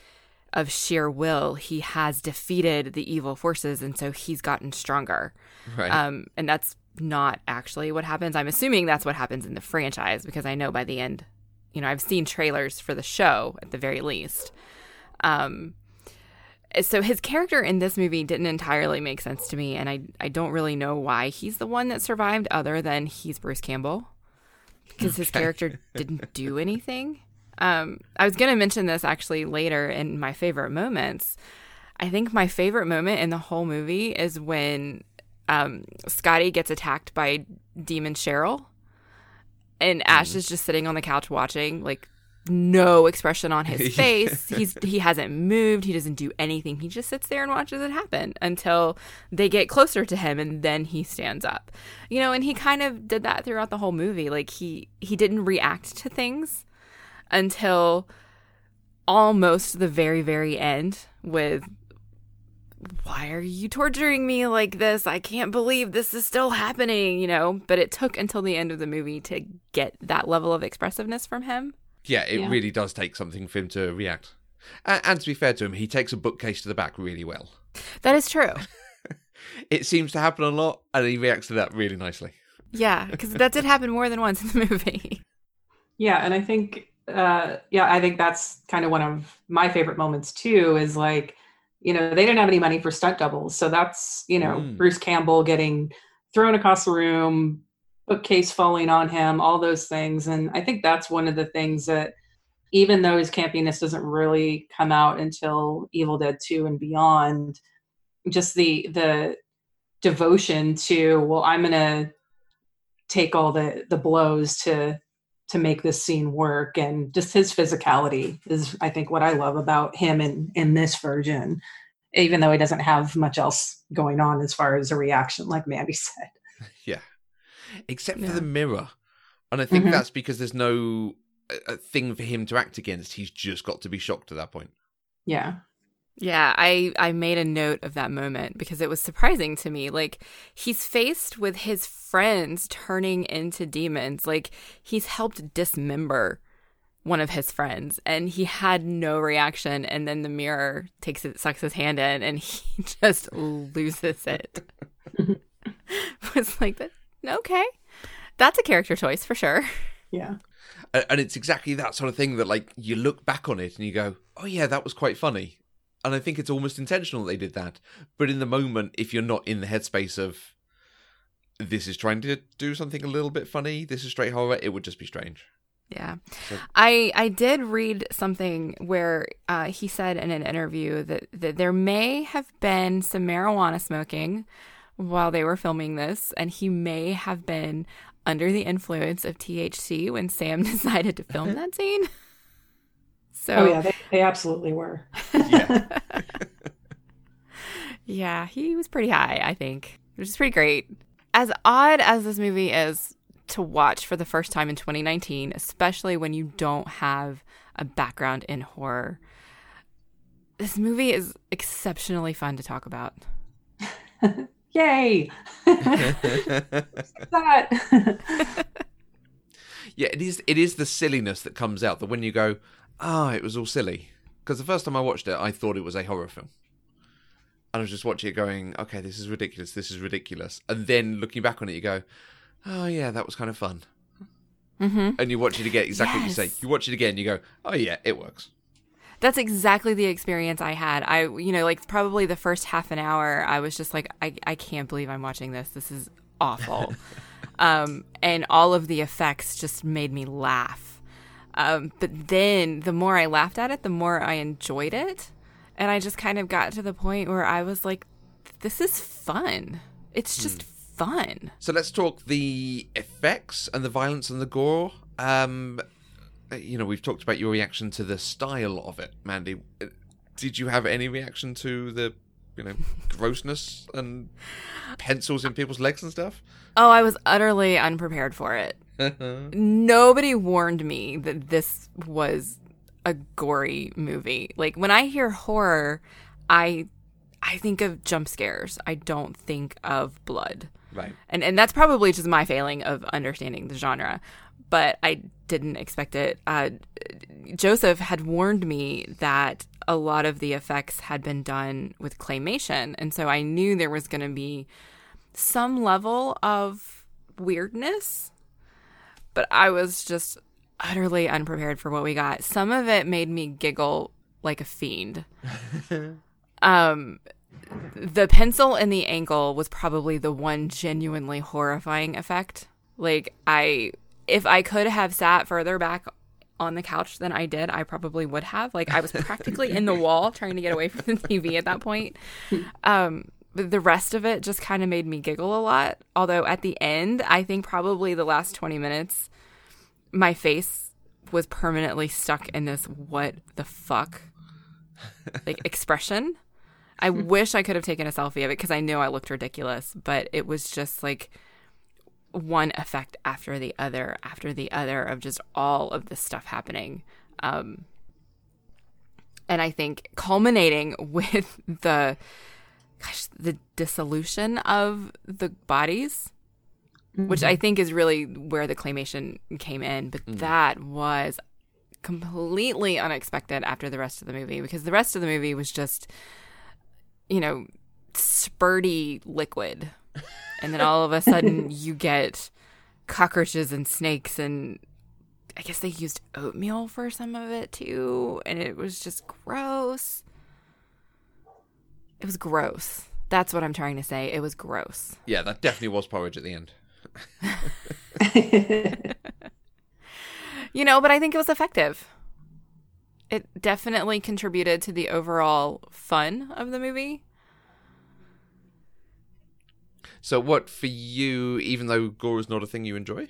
S1: of sheer will he has defeated the evil forces and so he's gotten stronger
S2: Right.
S1: um, and that's not actually what happens i'm assuming that's what happens in the franchise because i know by the end you know i've seen trailers for the show at the very least um, so his character in this movie didn't entirely make sense to me and I, I don't really know why he's the one that survived other than he's bruce campbell because his character didn't <laughs> do anything. Um, i was going to mention this actually later in my favorite moments. I think my favorite moment in the whole movie is when um, scotty gets attacked by demon cheryl and ash is just sitting on the couch watching like no expression on his <laughs> face. He's he hasn't moved. He doesn't do anything. He just sits there and watches it happen until they get closer to him and then he stands up. You know, and he kind of did that throughout the whole movie. Like he he didn't react to things until almost the very very end with why are you torturing me like this? I can't believe this is still happening, you know? But it took until the end of the movie to get that level of expressiveness from him.
S2: Yeah, it
S3: Yeah.
S2: really does take something for him to react. And, and to be fair to him, he takes a bookcase to the back really well.
S1: That is true. <laughs>
S2: It seems to happen a lot, and he reacts to that really nicely.
S1: Yeah, because that did happen more than once in the movie.
S3: Yeah, and I think uh yeah, I think that's kind of one of my favorite moments too is like, you know, they didn't have any money for stunt doubles. So that's, you know,
S2: Mm.
S3: Bruce Campbell getting thrown across the room, bookcase falling on him, all those things. And I think that's one of the things that even though his campiness doesn't really come out until Evil Dead 2 and beyond, just the the devotion to, well, I'm gonna take all the the blows to to make this scene work and just his physicality is i think what i love about him in in this version even though he doesn't have much else going on as far as a reaction like mandy <laughs> said.
S2: Except for
S1: Yeah.
S2: the mirror. And I think
S3: Mhm.
S2: that's because there's no uh, thing for him to act against. He's just got to be shocked at that point.
S3: yeah
S1: Yeah, I I made a note of that moment because it was surprising to me. Like he's faced with his friends turning into demons. Like he's helped dismember one of his friends and he had no reaction and then the mirror takes it sucks his hand in and <laughs> he just loses it. <laughs> <laughs> was like that okay. That's a character choice for sure.
S3: yeah
S2: A- And it's exactly that sort of thing that, like, you look back on it and you go, oh, yeah, that was quite funny. And I think it's almost intentional they did that. But in the moment, if you're not in the headspace of this is trying to do something a little bit funny, this is straight horror, it would just be strange.
S1: Yeah.
S2: So-
S1: I I did read something where uh, he said in an interview that, that there may have been some marijuana smoking while they were filming this, and he may have been under the influence of THC when Sam <laughs> decided to film uh-huh. that scene. So
S3: oh yeah they, they absolutely were
S2: Yeah. <laughs>
S1: Yeah, he was pretty high, I think, which is pretty great. As odd as this movie is to watch for the first time in 2019, especially when you don't have a background in horror, this movie is exceptionally fun to talk about. <laughs>
S3: yay <laughs> that <laughs>
S2: Yeah, it is. It is the silliness that comes out that when you go, ah, it was all silly. Because the first time I watched it, I thought it was a horror film, and I was just watching it, going, okay, this is ridiculous. This is ridiculous. And then looking back on it, you go, oh yeah, that was kind of fun.
S1: hmm
S2: And you watch it again, exactly what you say. You watch it again, you go, oh yeah, it works.
S1: That's exactly the experience I had. I, you know, like probably the first half an hour, I was just like, I, I can't believe I'm watching this. This is awful. <laughs> um, and all of the effects just made me laugh. Um, but then the more I laughed at it, the more I enjoyed it. And I just kind of got to the point where I was like, this is fun. It's just fun.
S2: So let's talk the effects and the violence and the gore. Um, Uh, you know, we've talked about your reaction to the style of it, Mandy. Uh, did you have any reaction to the, you know, <laughs> grossness and pencils in people's legs and stuff?
S1: Oh, I was utterly unprepared for it. <laughs> Nobody warned me that this was a gory movie. Like when I hear horror, I I think of jump scares. I don't think of blood.
S2: right.
S1: And and that's probably just my failing of understanding the genre. But I didn't expect it. Uh, Joseph had warned me that a lot of the effects had been done with claymation, and so I knew there was going to be some level of weirdness. But I was just utterly unprepared for what we got. Some of it made me giggle like a fiend. <laughs> um the pencil in the ankle was probably the one genuinely horrifying effect. Like I if I could have sat further back on the couch than I did, I probably would have. Like I was practically in the wall <laughs> trying to get away from the TV at that point. Um but the rest of it just kind of made me giggle a lot. Although at the end, I think probably the last 20 minutes my face was permanently stuck in this what the fuck like <laughs> expression. I wish I could have taken a selfie of it because I knew I looked ridiculous, but it was just like one effect after the other after the other of just all of this stuff happening. Um, and I think culminating <laughs> with the gosh, the dissolution of the bodies, mm-hmm. which I think is really where the claymation came in. But mm-hmm. that was completely unexpected after the rest of the movie because the rest of the movie was just you know, spurty liquid. <laughs> And then all of a sudden you get cockroaches and snakes and I guess they used oatmeal for some of it too. And it was just gross. It was gross. That's what I'm trying to say. It was gross.
S2: Yeah, that definitely was porridge at the end. <laughs>
S1: you know, but I think it was effective it definitely contributed to the overall fun of the movie.
S2: So, what for you, even though gore is not a thing you enjoy?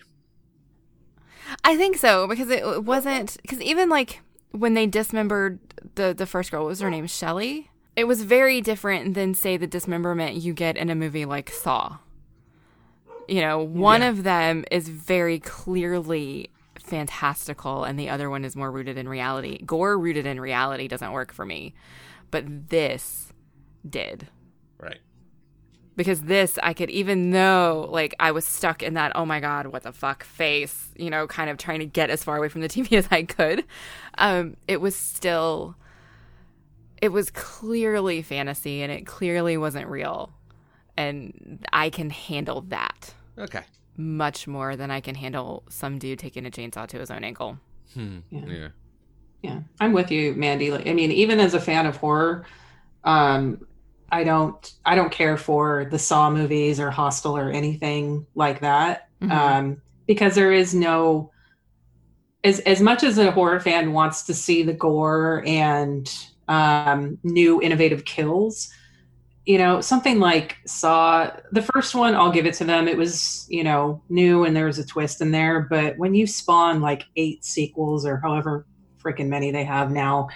S1: I think so because it wasn't because even like when they dismembered the the first girl, what was her name? Shelly. It was very different than say the dismemberment you get in a movie like Saw. You know, one yeah. of them is very clearly fantastical and the other one is more rooted in reality. Gore rooted in reality doesn't work for me, but this did.
S2: Right.
S1: Because this, I could, even though like I was stuck in that, oh my God, what the fuck face, you know, kind of trying to get as far away from the <laughs> TV as I could, um, it was still, it was clearly fantasy and it clearly wasn't real. And I can handle that.
S2: Okay
S1: much more than I can handle some dude taking a chainsaw to his own ankle.
S2: Hmm. Yeah. yeah.
S3: yeah. I'm with you, Mandy. Like, I mean, even as a fan of horror, um, I don't I don't care for the Saw movies or Hostel or anything like that. Mm-hmm. Um, because there is no as as much as a horror fan wants to see the gore and um, new innovative kills, you know, something like Saw, the first one, I'll give it to them. It was, you know, new and there was a twist in there. But when you spawn like eight sequels or however freaking many they have now,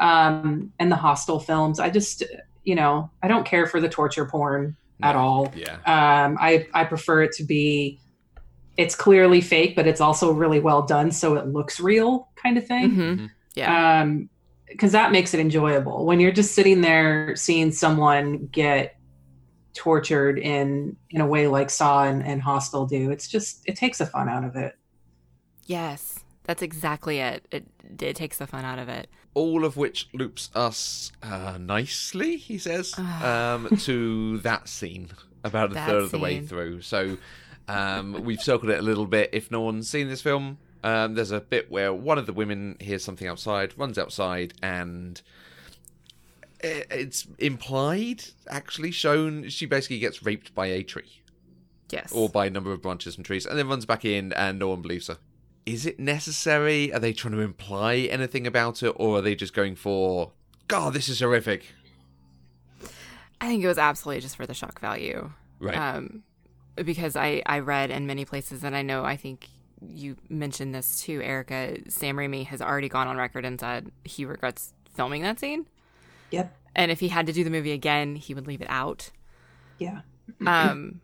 S3: um, and the Hostel films, I just, you know, I don't care for the torture porn no. at all.
S2: Yeah.
S3: Um, I, I prefer it to be, it's clearly fake, but it's also really well done. So it looks real kind of thing.
S1: Mm-hmm. mm-hmm. Yeah. Um,
S3: because that makes it enjoyable when you're just sitting there seeing someone get tortured in in a way like saw and, and hostel do it's just it takes the fun out of it
S1: yes that's exactly it it, it takes the fun out of it
S2: all of which loops us uh, nicely he says um, to <laughs> that scene about a that third of the way through so um, we've circled it a little bit if no one's seen this film um, there's a bit where one of the women hears something outside, runs outside, and it's implied, actually shown, she basically gets raped by a tree.
S1: Yes.
S2: Or by a number of branches and trees, and then runs back in, and no one believes her. Is it necessary? Are they trying to imply anything about it, or are they just going for, God, this is horrific?
S1: I think it was absolutely just for the shock value.
S2: Right. Um,
S1: because I, I read in many places, and I know I think you mentioned this too, Erica. Sam Raimi has already gone on record and said he regrets filming that scene.
S3: Yep.
S1: And if he had to do the movie again, he would leave it out.
S3: Yeah.
S1: um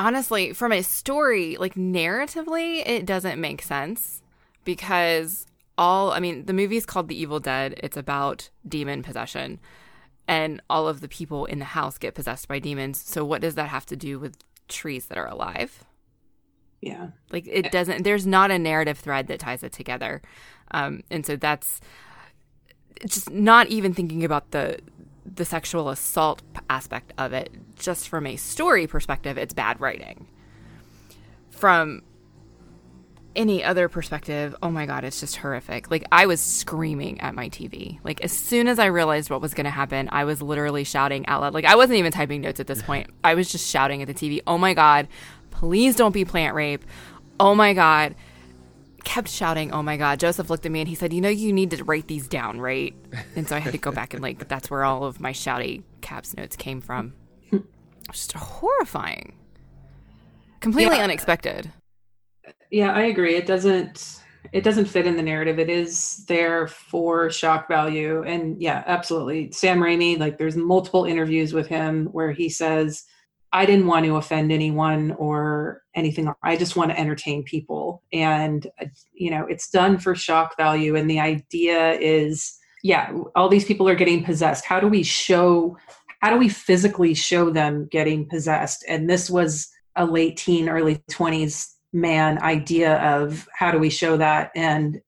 S1: honestly, from a story, like narratively, it doesn't make sense because all I mean, the movie's called The Evil Dead. It's about demon possession. And all of the people in the house get possessed by demons. So what does that have to do with trees that are alive?
S3: Yeah.
S1: Like it doesn't there's not a narrative thread that ties it together. Um and so that's just not even thinking about the the sexual assault aspect of it just from a story perspective it's bad writing. From any other perspective, oh my god, it's just horrific. Like I was screaming at my TV. Like as soon as I realized what was going to happen, I was literally shouting out loud. Like I wasn't even typing notes at this point. I was just shouting at the TV. Oh my god, please don't be plant rape. Oh my god. Kept shouting, "Oh my god." Joseph looked at me and he said, "You know you need to write these down, right?" And so I had to go back and like that's where all of my shouty caps notes came from. Just horrifying. Completely
S3: Yeah.
S1: unexpected.
S3: Yeah, I agree. It doesn't it doesn't fit in the narrative. It is there for shock value. And yeah, absolutely. Sam Raimi, like there's multiple interviews with him where he says, I didn't want to offend anyone or anything. I just want to entertain people. And uh, you know, it's done for shock value. And the idea is, yeah, all these people are getting possessed. How do we show how do we physically show them getting possessed? And this was a late teen, early 20s man idea of how do we show that and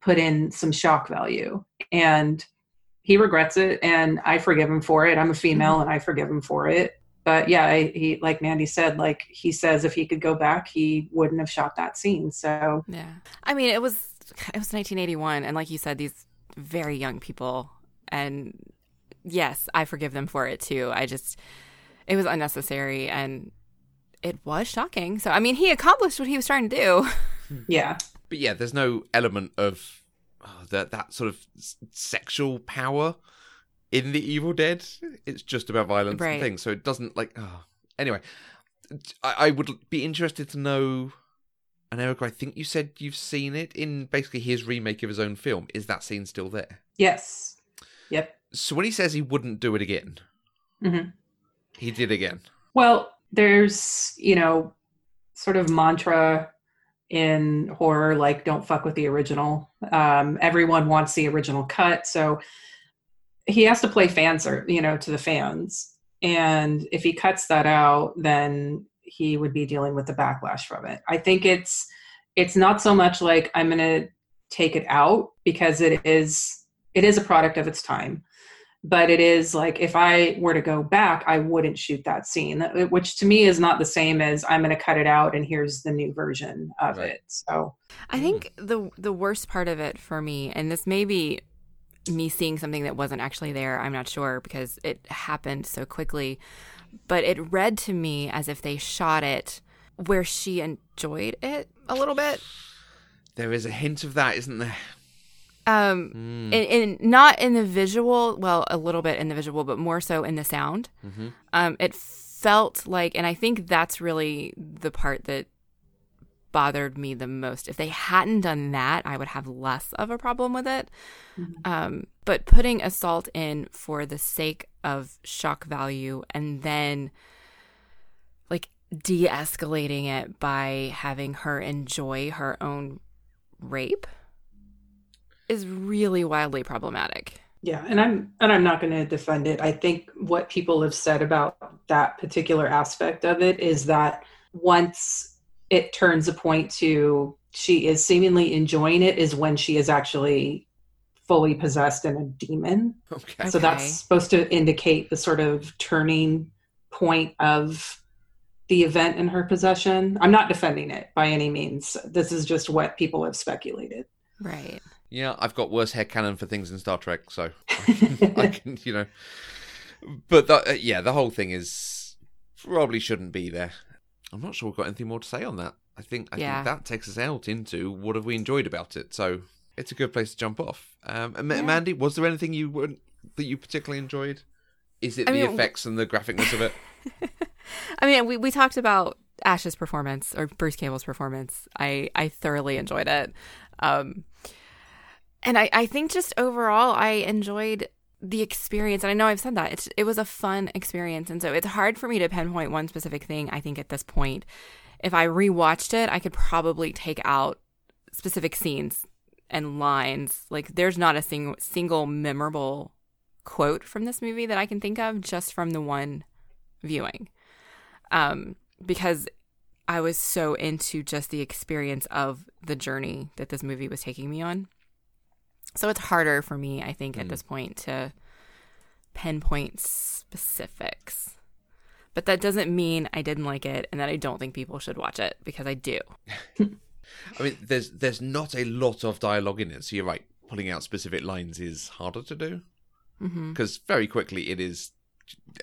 S3: put in some shock value. And he regrets it, and I forgive him for it. I'm a female, and I forgive him for it. But yeah, I, he like Mandy said, like he says, if he could go back, he wouldn't have shot that scene. So
S1: Yeah. I mean, it was it was 1981 and like you said these very young people and yes, I forgive them for it too. I just it was unnecessary and it was shocking. So I mean, he accomplished what he was trying to do. <laughs>
S3: yeah,
S2: But yeah, there's no element of oh, that that sort of s- sexual power in the Evil Dead. It's just about violence
S1: Right.
S2: and things. So it doesn't like. Oh. Anyway, I, I would be interested to know. And Eric, I think you said you've seen it in basically his remake of his own film. Is that scene still there?
S3: yes, yep.
S2: So when he says he wouldn't do it again,
S3: hmm
S2: he did again.
S3: Well, there's, you know, sort of mantra in horror like don't fuck with the original. Um, everyone wants the original cut, so he has to play fans or you know to the fans. And if he cuts that out, then he would be dealing with the backlash from it. I think it's it's not so much like I'm going to take it out because it is it is a product of its time but it is like if I were to go back, I wouldn't shoot that scene, which to me is not the same as I'm going to cut it out and here's the new version of
S2: Right.
S3: it. So
S1: I think the the worst part of it for me, and this may be me seeing something that wasn't actually there. I'm not sure because it happened so quickly, but it read to me as if they shot it where she enjoyed it a little bit.
S2: There is a hint of that, isn't there?
S1: Um,
S2: Mm.
S1: in, in not in the visual, well, a little bit in the visual, but more so in the sound.
S2: Mhm.
S1: Um, it felt like, and I think that's really the part that bothered me the most. If they hadn't done that, I would have less of a problem with it.
S3: Mhm.
S1: Um, but putting assault in for the sake of shock value and then like de escalating it by having her enjoy her own rape is really wildly problematic.
S3: yeah, and I'm and I'm not going to defend it. I think what people have said about that particular aspect of it is that once it turns a point to she is seemingly enjoying it is when she is actually fully possessed in a demon.
S2: Okay.
S3: So that's supposed to indicate the sort of turning point of the event in her possession. I'm not defending it by any means. This is just what people have speculated.
S1: Right.
S2: Yeah, I've got worse headcanon for things in Star Trek, so <laughs> <laughs> I can, you know. But the, uh, yeah, the whole thing is probably shouldn't be there. I'm not sure we've got anything more to say on that. I think I
S1: Yeah.
S2: think that takes us out into what have we enjoyed about it. So it's a good place to jump off. Um,
S1: Yeah.
S2: Mandy, was there anything you weren't, that you particularly enjoyed? Is it
S1: I
S2: the
S1: mean,
S2: effects and the graphicness of it? <laughs> <laughs>
S1: I mean, we, we talked about Ash's performance or Bruce Campbell's performance. I, I thoroughly enjoyed it. Um, and I, I think just overall, I enjoyed the experience. And I know I've said that. It's, it was a fun experience. And so it's hard for me to pinpoint one specific thing, I think, at this point. If I rewatched it, I could probably take out specific scenes and lines. Like, there's not a sing- single memorable quote from this movie that I can think of just from the one viewing um, because I was so into just the experience of the journey that this movie was taking me on. So it's harder for me, I think, at
S2: Mm.
S1: this point to pinpoint specifics. But that doesn't mean I didn't like it and that I don't think people should watch it because I do. <laughs>
S2: I mean, there's there's not a lot of dialogue in it, so you're right. Pulling out specific lines is harder to do
S1: hmm
S2: because very quickly it is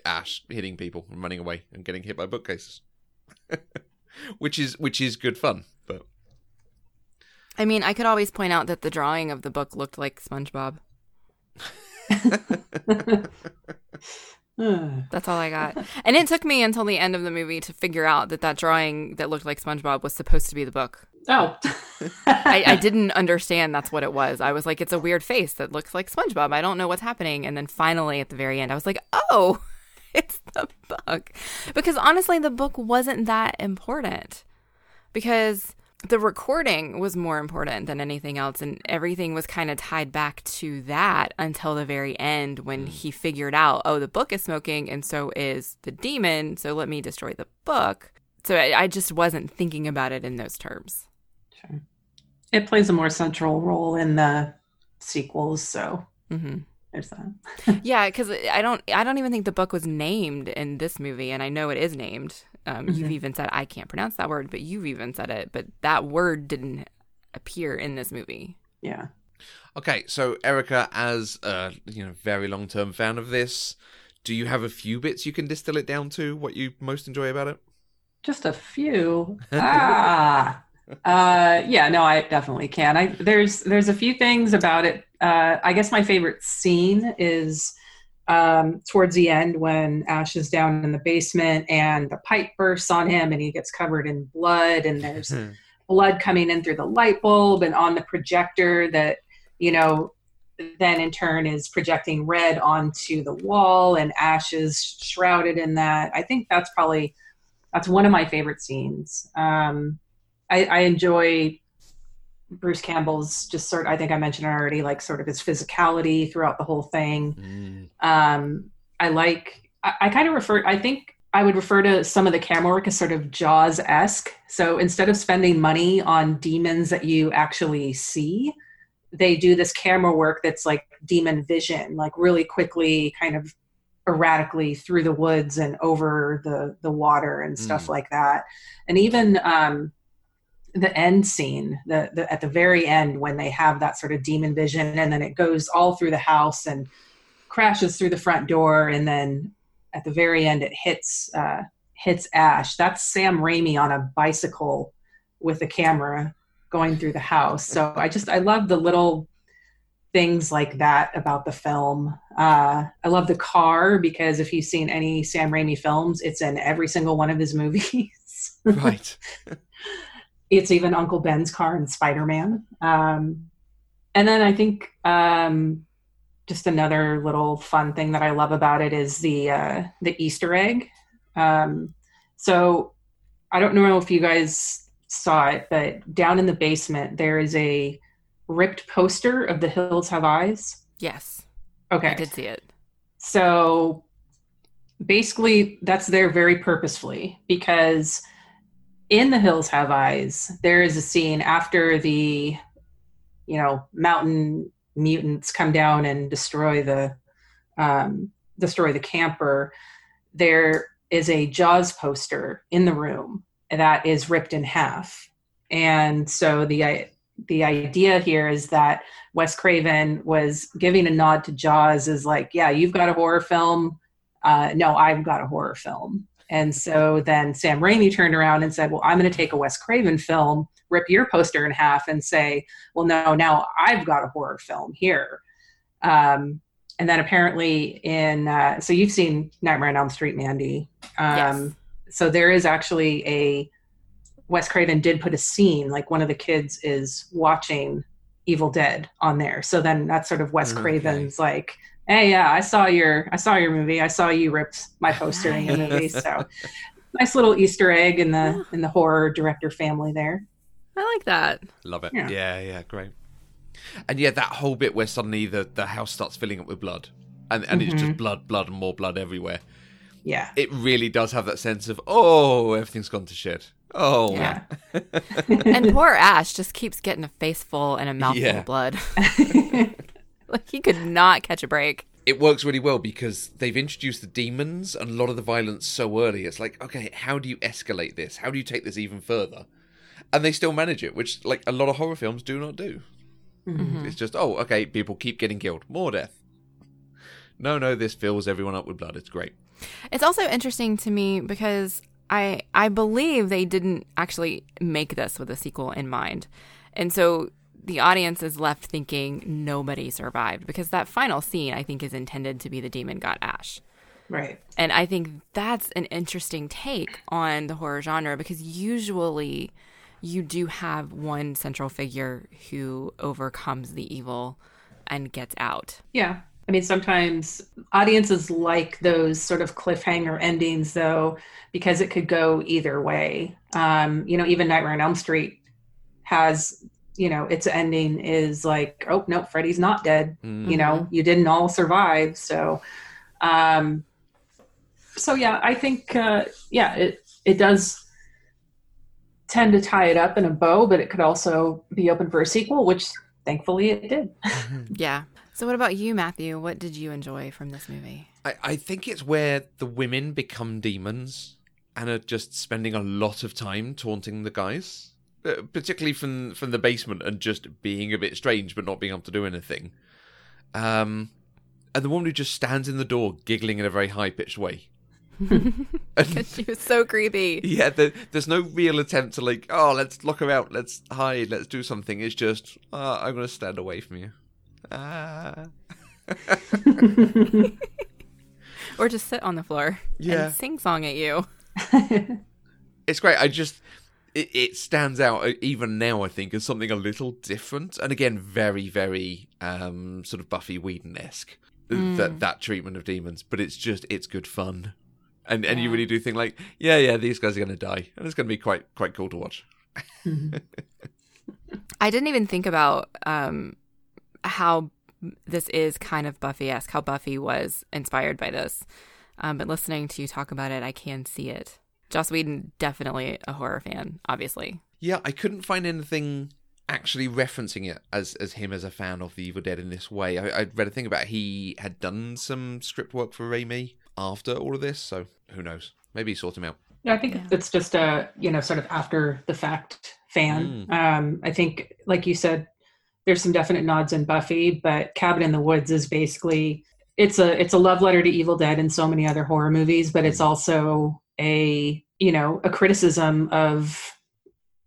S2: Ash hitting people and running away and getting hit by bookcases, <laughs> which is which is good fun.
S1: I mean, I could always point out that the drawing of the book looked like SpongeBob. <laughs> That's all I got. and it took me until the end of the movie to figure out that that drawing that looked like SpongeBob was supposed to be the book.
S3: oh.
S1: I, I didn't understand that's what it was. I was like, it's a weird face that looks like SpongeBob. I don't know what's happening. And then finally at the very end, I was like, oh, <laughs> it's the book. Because honestly, the book wasn't that important because the recording was more important than anything else. And everything was kind of tied back to that until the very end when he figured out, oh, the book is smoking and so is the demon. So let me destroy the book. So I, I just wasn't thinking about it in those terms.
S3: Sure. It plays a more central role in the sequels, so
S1: hmm
S3: there's that. <laughs>
S1: Yeah, because I don't, I don't even think the book was named in this movie, and I know it is named. Um, You've
S3: Mhm.
S1: even said I can't pronounce that word, but you've even said it. But that word didn't appear in this movie.
S3: Yeah.
S2: okay, so Erica, as a you know very long term fan of this, do you have a few bits you can distill it down to? What you most enjoy about it?
S3: Just a few. <laughs> ah. Uh yeah, no, I definitely can. I there's there's a few things about it. Uh I guess my favorite scene is um towards the end when Ash is down in the basement and the pipe bursts on him and he gets covered in blood and there's blood coming in through the light bulb and on the projector that you know then in turn is projecting red onto the wall and ash is shrouded in that. I think that's probably that's one of my favorite scenes. Um i, I enjoy bruce campbell's just sort i think i mentioned it already like sort of his physicality throughout the whole thing
S2: Mm.
S3: um, I like. I, I kind of refer. I think I would refer to some of the camera work as sort of Jaws esque. So instead of spending money on demons that you actually see, they do this camera work that's like demon vision, like really quickly, kind of erratically through the woods and over the the water and stuff
S2: Mm.
S3: like that. And even um, the end scene, the, the at the very end when they have that sort of demon vision, and then it goes all through the house and crashes through the front door, and then at the very end it hits uh, hits Ash. That's Sam Raimi on a bicycle with a camera going through the house. So I just I love the little things like that about the film. Uh, I love the car because if you've seen any Sam Raimi films, it's in every single one of his <laughs> movies.
S2: right. <laughs>
S3: it's even Uncle Ben's car in Spider Man. Um, and then I think um, just another little fun thing that I love about it is the uh, the Easter egg. Um, so I don't know if you guys saw it, but down in the basement there is a ripped poster of The Hills Have Eyes.
S1: Yes,
S3: Okay,
S1: I did see it.
S3: so basically, that's there very purposefully because in The Hills Have Eyes, there is a scene after the, you know, mountain mutants come down and destroy the, um, destroy the camper. There is a Jaws poster in the room that is ripped in half, and so the the idea here is that Wes Craven was giving a nod to Jaws is like, yeah, you've got a horror film. Uh, no, I've got a horror film. And so then Sam Raimi turned around and said, well, I'm going to take a Wes Craven film, rip your poster in half, and say, well, no, now I've got a horror film here. Um, and then apparently in, uh, so you've seen Nightmare on Elm Street, Mandy. Um,
S1: Yes.
S3: So there is actually a, Wes Craven did put a scene, like one of the kids is watching Evil Dead on there. So then that's sort of Wes
S2: Okay.
S3: Craven's like, hey, yeah, I saw your, I saw your movie. I saw you ripped my poster in your movie. So <laughs> nice little Easter egg in the in the horror director family there.
S1: I like that.
S2: Love it.
S3: Yeah.
S2: Yeah. yeah, great. And yeah, that whole bit where suddenly the, the house starts filling up with blood, and and it's
S3: Mhm.
S2: just blood, blood, and more blood everywhere.
S3: Yeah,
S2: It really does have that sense of oh, everything's gone to shit. Oh,
S3: Yeah. <laughs>
S1: and <laughs> poor Ash just keeps getting a face full and a mouthful
S2: Yeah.
S1: of blood. <laughs> like he could not catch a break.
S2: it works really well because they've introduced the demons and a lot of the violence so early. It's like, okay, how do you escalate this? How do you take this even further? And they still manage it, which like a lot of horror films do not do.
S3: Mhm.
S2: It's just, oh, okay, people keep getting killed, more death. No, no, this fills everyone up with blood. It's great.
S1: It's also interesting to me because I I believe they didn't actually make this with a sequel in mind. And so the audience is left thinking nobody survived because that final scene I think is intended to be the demon god Ash.
S3: Right.
S1: And I think that's an interesting take on the horror genre because usually you do have one central figure who overcomes the evil and gets out.
S3: Yeah. I mean, sometimes audiences like those sort of cliffhanger endings, though, because it could go either way. Um, you know, even Nightmare on Elm Street has, you know, its ending is like, oh, no, Freddy's not dead.
S2: Mm.
S3: You know, you didn't all survive. So, um, so yeah, I think, uh, yeah, it, it does tend to tie it up in a bow, but it could also be open for a sequel, which thankfully it did. <laughs>
S1: Yeah. So what about you, Matthew? What did you enjoy from this movie?
S2: I, I think it's where the women become demons and are just spending a lot of time taunting the guys, uh, particularly from from the basement and just being a bit strange but not being able to do anything. Um, and the woman who just stands in the door giggling in a very high pitched way. <laughs> And- <laughs>
S1: she was so creepy.
S2: yeah, there, there's no real attempt to like, oh, let's lock her out, let's hide, let's do something. It's just, oh, I'm going to stand away from you. Ah. <laughs>
S1: Or just sit on the floor
S2: Yeah.
S1: and sing song at you.
S2: it's great. I just it, it stands out uh, even now. I think as something a little different, and again, very, very um, sort of Buffy Whedon esque. That that treatment of demons, but it's just it's good fun, and and you really do think like, yeah, yeah, these guys are going to die, and it's going to be quite quite cool to watch. <laughs>
S1: I didn't even think about um, how this is kind of Buffy esque, how Buffy was inspired by this. Um, but listening to you talk about it, I can see it. Joss Whedon, definitely a horror fan, obviously.
S2: Yeah, I couldn't find anything actually referencing it as as him as a fan of the Evil Dead in this way. I, I read a thing about he had done some script work for Raimi after all of this, so who knows? Maybe he sought him out.
S3: Yeah, I think
S1: Yeah.
S3: it's just a you know sort of after the fact fan. Um, I think, like you said, there's some definite nods in Buffy, but Cabin in the Woods is basically it's a it's a love letter to Evil Dead and so many other horror movies, but it's also a you know a criticism of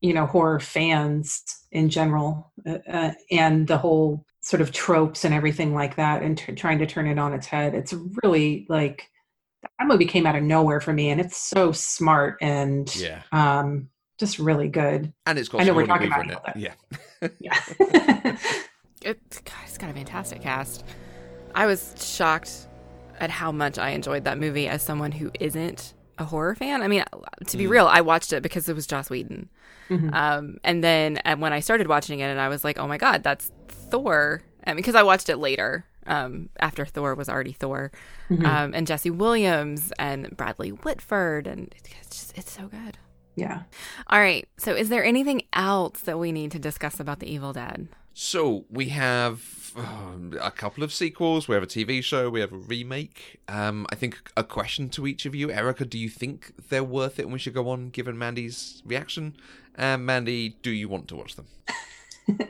S3: you know horror fans in general uh, uh, and the whole sort of tropes and everything like that and t- trying to turn it on its head it's really like that movie came out of nowhere for me and it's so smart and
S2: Yeah.
S3: um just really good
S2: And it's got
S3: I know we're talking about
S2: in
S3: Evil
S2: it. Yeah.
S3: yeah <laughs> <laughs>
S1: It, God, it's got a fantastic cast. I was shocked at how much I enjoyed that movie as someone who isn't a horror fan. I mean, to be real, I watched it because it was Joss Whedon.
S3: Mhm.
S1: Um, and then and when I started watching it, and I was like, oh my God, that's Thor. And because I watched it later, um, after Thor was already Thor,
S3: Mhm.
S1: um, and Jesse Williams and Bradley Whitford. And it's just, it's so good.
S3: yeah
S1: All right. So is there anything else that we need to discuss about The Evil Dead?
S2: So we have um, <sighs> a couple of sequels. We have a TV show. We have a remake. Um, I think a question to each of you, Erica. Do you think they're worth it, and we should go on given Mandy's reaction? And Mandy, do you want to watch them? <laughs>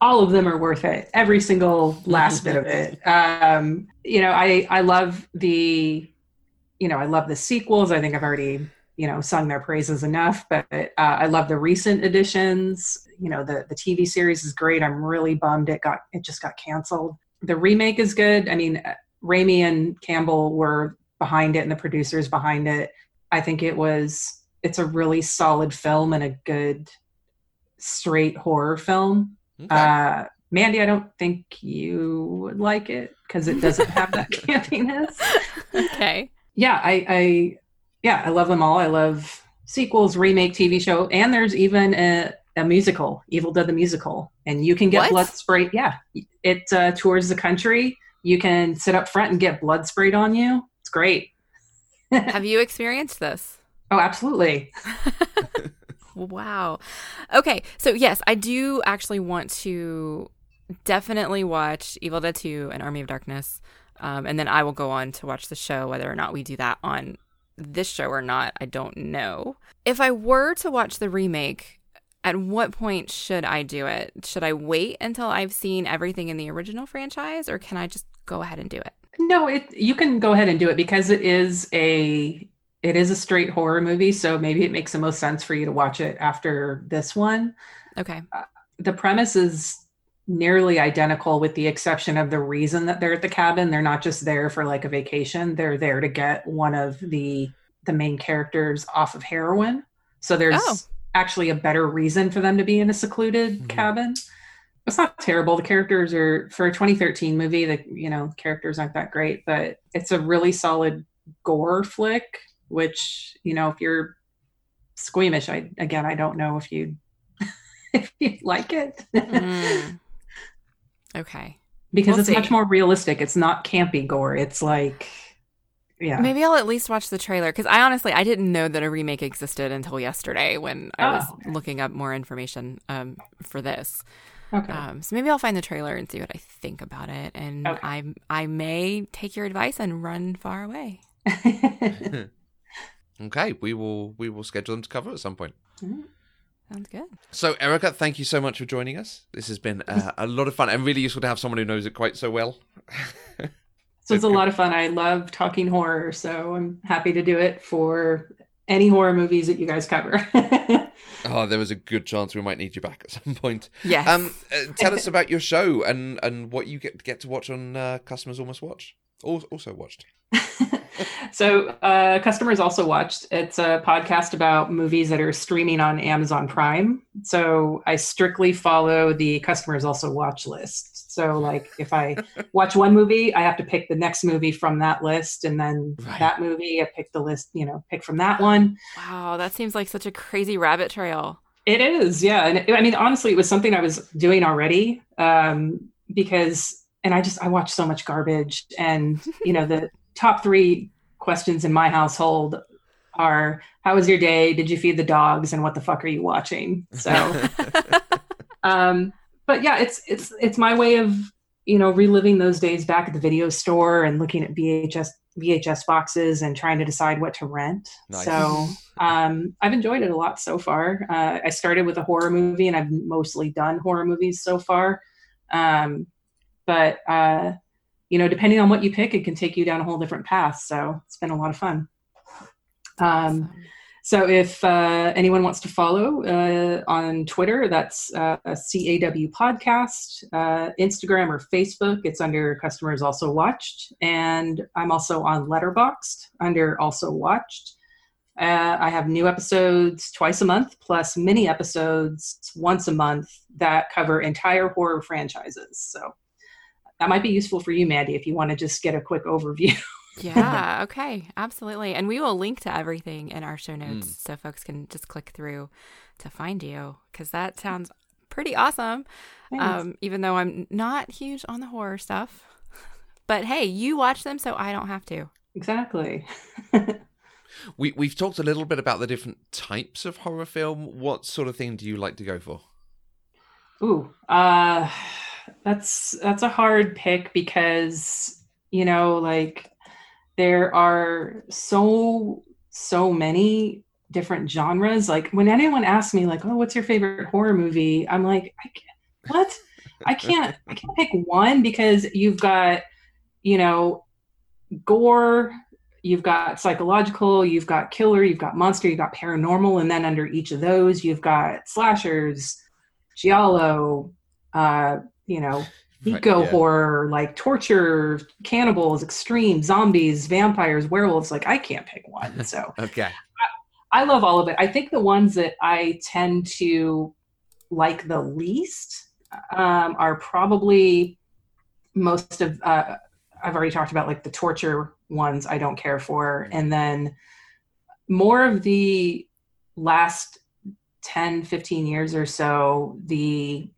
S3: all of them are worth it every single last bit of it <laughs> um you know i i love the you know i love the sequels i think i've already you know sung their praises enough but uh, i love the recent additions you know the the tv series is great i'm really bummed it got it just got canceled the remake is good i mean uh, Raimi and campbell were behind it and the producers behind it i think it was it's a really solid film and a good straight horror film
S2: Okay.
S3: uh, Mandy, I don't think you would like it because it doesn't have that <laughs> campiness.
S1: Okay.
S3: Yeah, I, I, yeah, I love them all. I love sequels, remake, TV show, and there's even a, a musical, Evil Dead the musical, and you can get
S1: What?
S3: blood sprayed. Yeah, it uh, tours the country. You can sit up front and get blood sprayed on you. It's great. <laughs>
S1: Have you experienced this?
S3: Oh, absolutely. <laughs>
S1: wow. Okay, so yes, I do actually want to definitely watch Evil Dead 2 and Army of Darkness. Um, and then I will go on to watch the show. Whether or not we do that on this show or not, I don't know. If I were to watch the remake, at what point should I do it? Should I wait until I've seen everything in the original franchise, or can I just go ahead and do it?
S3: No, it you can go ahead and do it because it is a it is a straight horror movie, so maybe it makes the most sense for you to watch it after this one.
S1: Okay.
S3: Uh, the premise is nearly identical with the exception of the reason that they're at the cabin. They're not just there for like a vacation. They're there to get one of the the main characters off of heroin. So there's oh. actually a better reason for them to be in a secluded mm-hmm. cabin. It's not terrible. The characters are for a 2013 movie, the you know, characters aren't that great, but it's a really solid gore flick, which, you know, if you're squeamish, I again I don't know if you <laughs> if you like it. mm.
S1: Okay.
S3: Because we'll it's see. much more realistic. It's not campy gore. It's like yeah.
S1: Maybe I'll at least watch the trailer because I honestly I didn't know that a remake existed until yesterday when I oh. was looking up more information um, for this. Okay. Um, so maybe I'll find the trailer and see what I think about it, and okay. I I may take your advice and run far away. <laughs> <laughs>
S2: okay, we will we will schedule them to cover at some point.
S1: Mm-hmm. Sounds good.
S2: So, Erica, thank you so much for joining us. This has been uh, a lot of fun and really useful to have someone who knows it quite so well. <laughs>
S3: so it's a lot of fun. I love talking horror, so I'm happy to do it for any horror movies that you guys cover. <laughs>
S2: oh, there was a good chance we might need you back at some point.
S1: Yes.
S2: Um, uh, tell us <laughs> about your show and and what you get get to watch on uh, Customers Almost Watch. Also watched. <laughs>
S3: so uh, customers also watched. It's a podcast about movies that are streaming on amazon prime. So i strictly follow the customers also watch list. So like if i <laughs> watch one movie i have to pick the next movie from that list and then right. that movie i pick the list you know pick from that one.
S1: Wow that seems like such a crazy rabbit trail.
S3: It is yeah and it, i mean honestly it was something i was doing already um, because and I just I watch so much garbage and you know the top three questions in my household are how was your day? Did you feed the dogs? And what the fuck are you watching? So <laughs> um but yeah it's it's it's my way of you know reliving those days back at the video store and looking at vhs vhs boxes and trying to decide what to rent. Nice. so um i've enjoyed it a lot so far. Uh, i started with a horror movie and i've mostly done horror movies so far. Um but uh you know, depending on what you pick, it can take you down a whole different path. So it's been a lot of fun. Um, so if uh, anyone wants to follow uh, on Twitter, that's uh, a CAW podcast, uh, Instagram or Facebook. It's under Customers Also Watched, and I'm also on Letterboxd under Also Watched. Uh, I have new episodes twice a month, plus mini episodes once a month that cover entire horror franchises. So that might be useful for you, Mandy, if you want to just get a quick overview. <laughs>
S1: yeah, okay, absolutely. And we will link to everything in our show notes mm. so folks can just click through to find you because that sounds pretty awesome. Um, even though I'm not huge on the horror stuff. But hey, you watch them so I don't have to.
S3: Exactly. <laughs>
S2: we we've talked a little bit about the different types of horror film. What sort of thing do you like to go for?
S3: Ooh, uh that's that's a hard pick because you know like there are so so many different genres. Like when anyone asks me like oh what's your favorite horror movie? I'm like I can't, what? I can't i can't pick one because you've got you know gore you've got psychological you've got killer you've got monster you've got paranormal and then under each of those you've got slashers giallo uh, you know, eco yeah. horror, like torture, cannibals, extreme, zombies, vampires, werewolves. Like I can't pick one. <laughs> So
S2: okay.
S3: I, I, love all of it. I think the ones that I tend to like the least um, are probably most of uh, I've already talked about like the torture ones I don't care for. And then more of the last 10, 15 years or so, the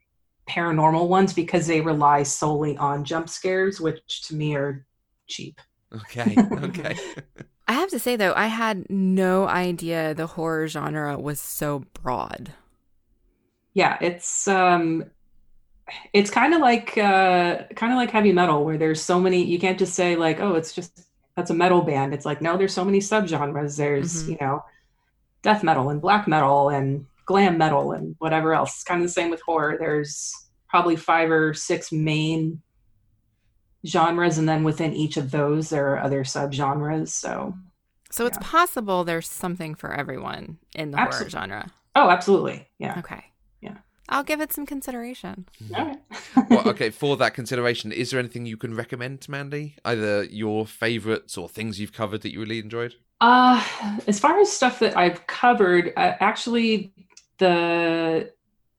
S3: paranormal ones because they rely solely on jump scares, which to me are cheap.
S2: Okay. <laughs> Okay. <laughs>
S1: I have to say though, I had no idea the horror genre was so broad.
S3: Yeah, it's um it's kind of like uh kind of like heavy metal where there's so many you can't just say like, oh, it's just that's a metal band. It's like no, there's so many subgenres. There's,
S1: Mhm.
S3: you know, death metal and black metal and glam metal and whatever else. It's kind of the same with horror. There's probably five or six main genres and then within each of those there are other subgenres. So
S1: So it's
S3: Yeah.
S1: possible there's something for everyone in the horror genre.
S3: Oh, absolutely. Yeah.
S1: Okay.
S3: Yeah.
S1: I'll give it some consideration.
S3: All right. <laughs>
S2: well, okay, for that consideration, is there anything you can recommend to Mandy? Either your favourites or things you've covered that you really enjoyed?
S3: Uh, as far as stuff that I've covered, uh, actually, the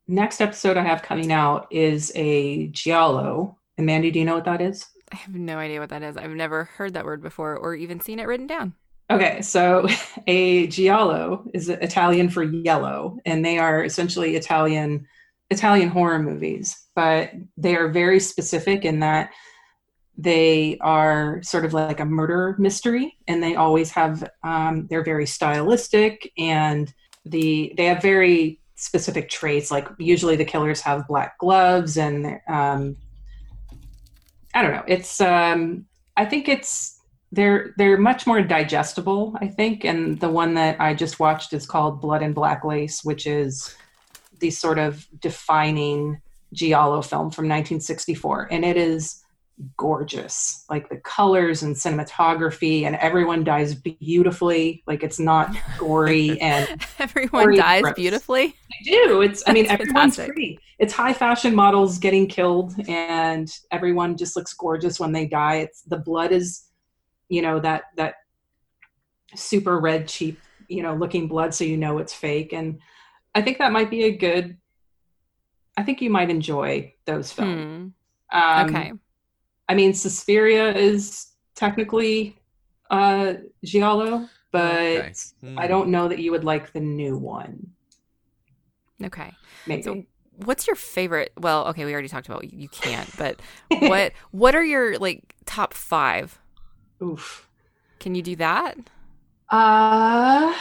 S3: next episode I have coming out is a giallo. And Mandy, do you know what that is?
S1: I have no idea what that is. I've never heard that word before or even seen it written down.
S3: Okay, so <laughs> a giallo is Italian for yellow, and they are essentially Italian Italian horror movies, but they are very specific in that they are sort of like a murder mystery, and they always have um, they're very stylistic, and the they have very specific traits. Like usually the killers have black gloves, and um, I don't know. It's um, I think it's they're they're much more digestible i think and the one that i just watched is called blood and black lace which is the sort of defining giallo film from 1964 and it is gorgeous like the colors and cinematography and everyone dies beautifully like it's not gory <laughs> and
S1: Everyone
S3: Very
S1: dies beautifully.
S3: I do. It's I mean everyone's
S1: fantastic.
S3: pretty. It's high fashion models getting killed and everyone just looks gorgeous when they die. It's the blood is, you know, that that super red cheap, you know, looking blood so you know it's fake and I think that might be a good I think you might enjoy those films.
S1: Hmm.
S3: Um,
S1: Okay.
S3: I mean Suspiria is technically uh giallo, but
S2: Okay.
S3: I don't know that you would like the new one.
S1: Okay.
S3: Maybe.
S1: So what's your favorite well, okay, we already talked about you can't, but <laughs> what what are your like top 5?
S3: Oof.
S1: Can you do that?
S3: Uh,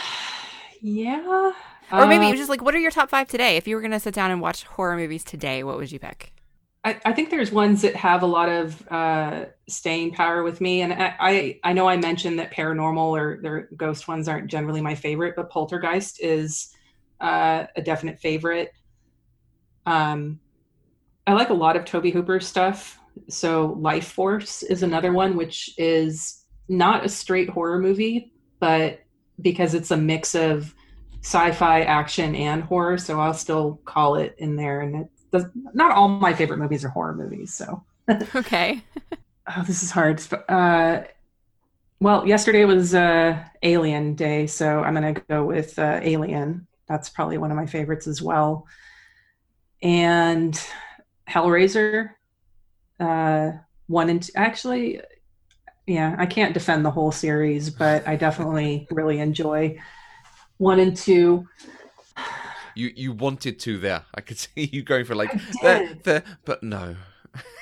S3: yeah.
S1: Or maybe
S3: Uh,
S1: just like what are your top 5 today? If you were going to sit down and watch horror movies today, what would you pick?
S3: I, I think there's ones that have a lot of uh, staying power with me, and I, I I know I mentioned that paranormal or their ghost ones aren't generally my favorite, but Poltergeist is uh, a definite favorite. Um, I like a lot of Tobe Hooper stuff. So Lifeforce is another one, which is not a straight horror movie, but because it's a mix of sci-fi, action, and horror, so I'll still call it in there. And it does, not all my favorite movies are horror movies. So <laughs>
S1: Okay. <laughs>
S3: oh, this is hard. Uh, well, yesterday was uh, Alien Day, so I'm gonna go with uh, Alien. That's probably one of my favorites as well. And Hellraiser, uh, one and two, actually, yeah, I can't defend the whole series, but I definitely really enjoy one and two.
S2: You you wanted to there. I could <laughs> see you going for like there, there, but no.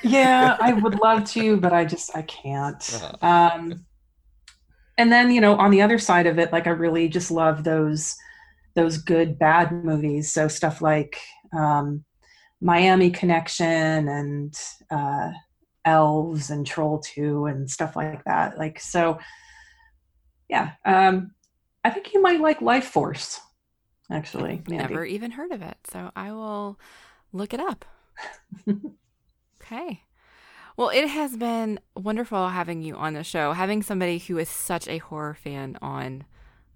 S3: yeah i would love to but i just i can't
S2: Uh-huh.
S3: um and then you know on the other side of it like i really just love those those good bad movies so stuff like um miami connection and uh elves and troll 2 and stuff like that like so yeah um i think you might like lifeforce actually Mandy.
S1: Never even heard of it. So I will look it up. <laughs> okay. Well, it has been wonderful having you on the show. Having somebody who is such a horror fan on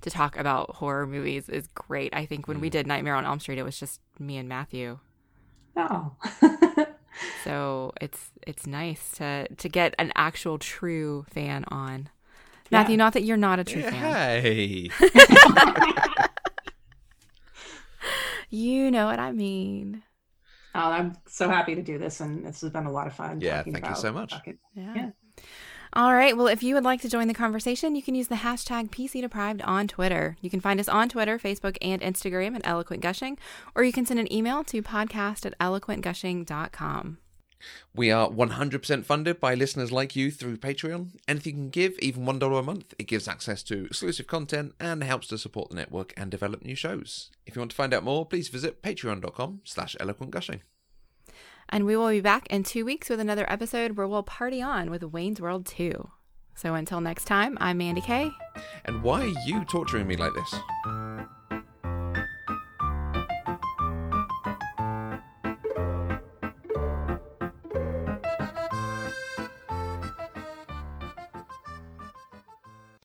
S1: to talk about horror movies is great. I think when we mm. did Nightmare on Elm Street, it was just me and Matthew.
S3: oh <laughs>
S1: So it's it's nice to to get an actual true fan on.
S3: Yeah.
S1: Matthew, not that you're not a true fan.
S2: Hey. <laughs>
S1: You know what I mean.
S3: Oh, I'm so happy to do this, and this has been a lot of fun.
S2: Yeah,
S3: talking
S2: thank you so much.
S3: fucking-
S1: Yeah.
S3: Yeah.
S1: All right. Well, if you would like to join the conversation, you can use the hashtag PC Deprived on Twitter. You can find us on Twitter, Facebook, and Instagram at Eloquent Gushing, or you can send an email to podcast at eloquentgushing.com.
S2: We are 100% funded by listeners like you through Patreon. Anything you can give, even $1 a month, it gives access to exclusive content and helps to support the network and develop new shows. If you want to find out more, please visit patreon.com slash eloquentgushing.
S1: And we will be back in two weeks with another episode where we'll party on with Wayne's World 2. So until next time, I'm Mandy Kay.
S2: And why are you torturing me like this?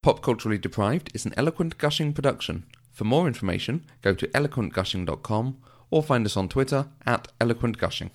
S2: Pop Culturally Deprived is an eloquent gushing production. For more information, go to eloquentgushing.com or find us on Twitter at eloquentgushing.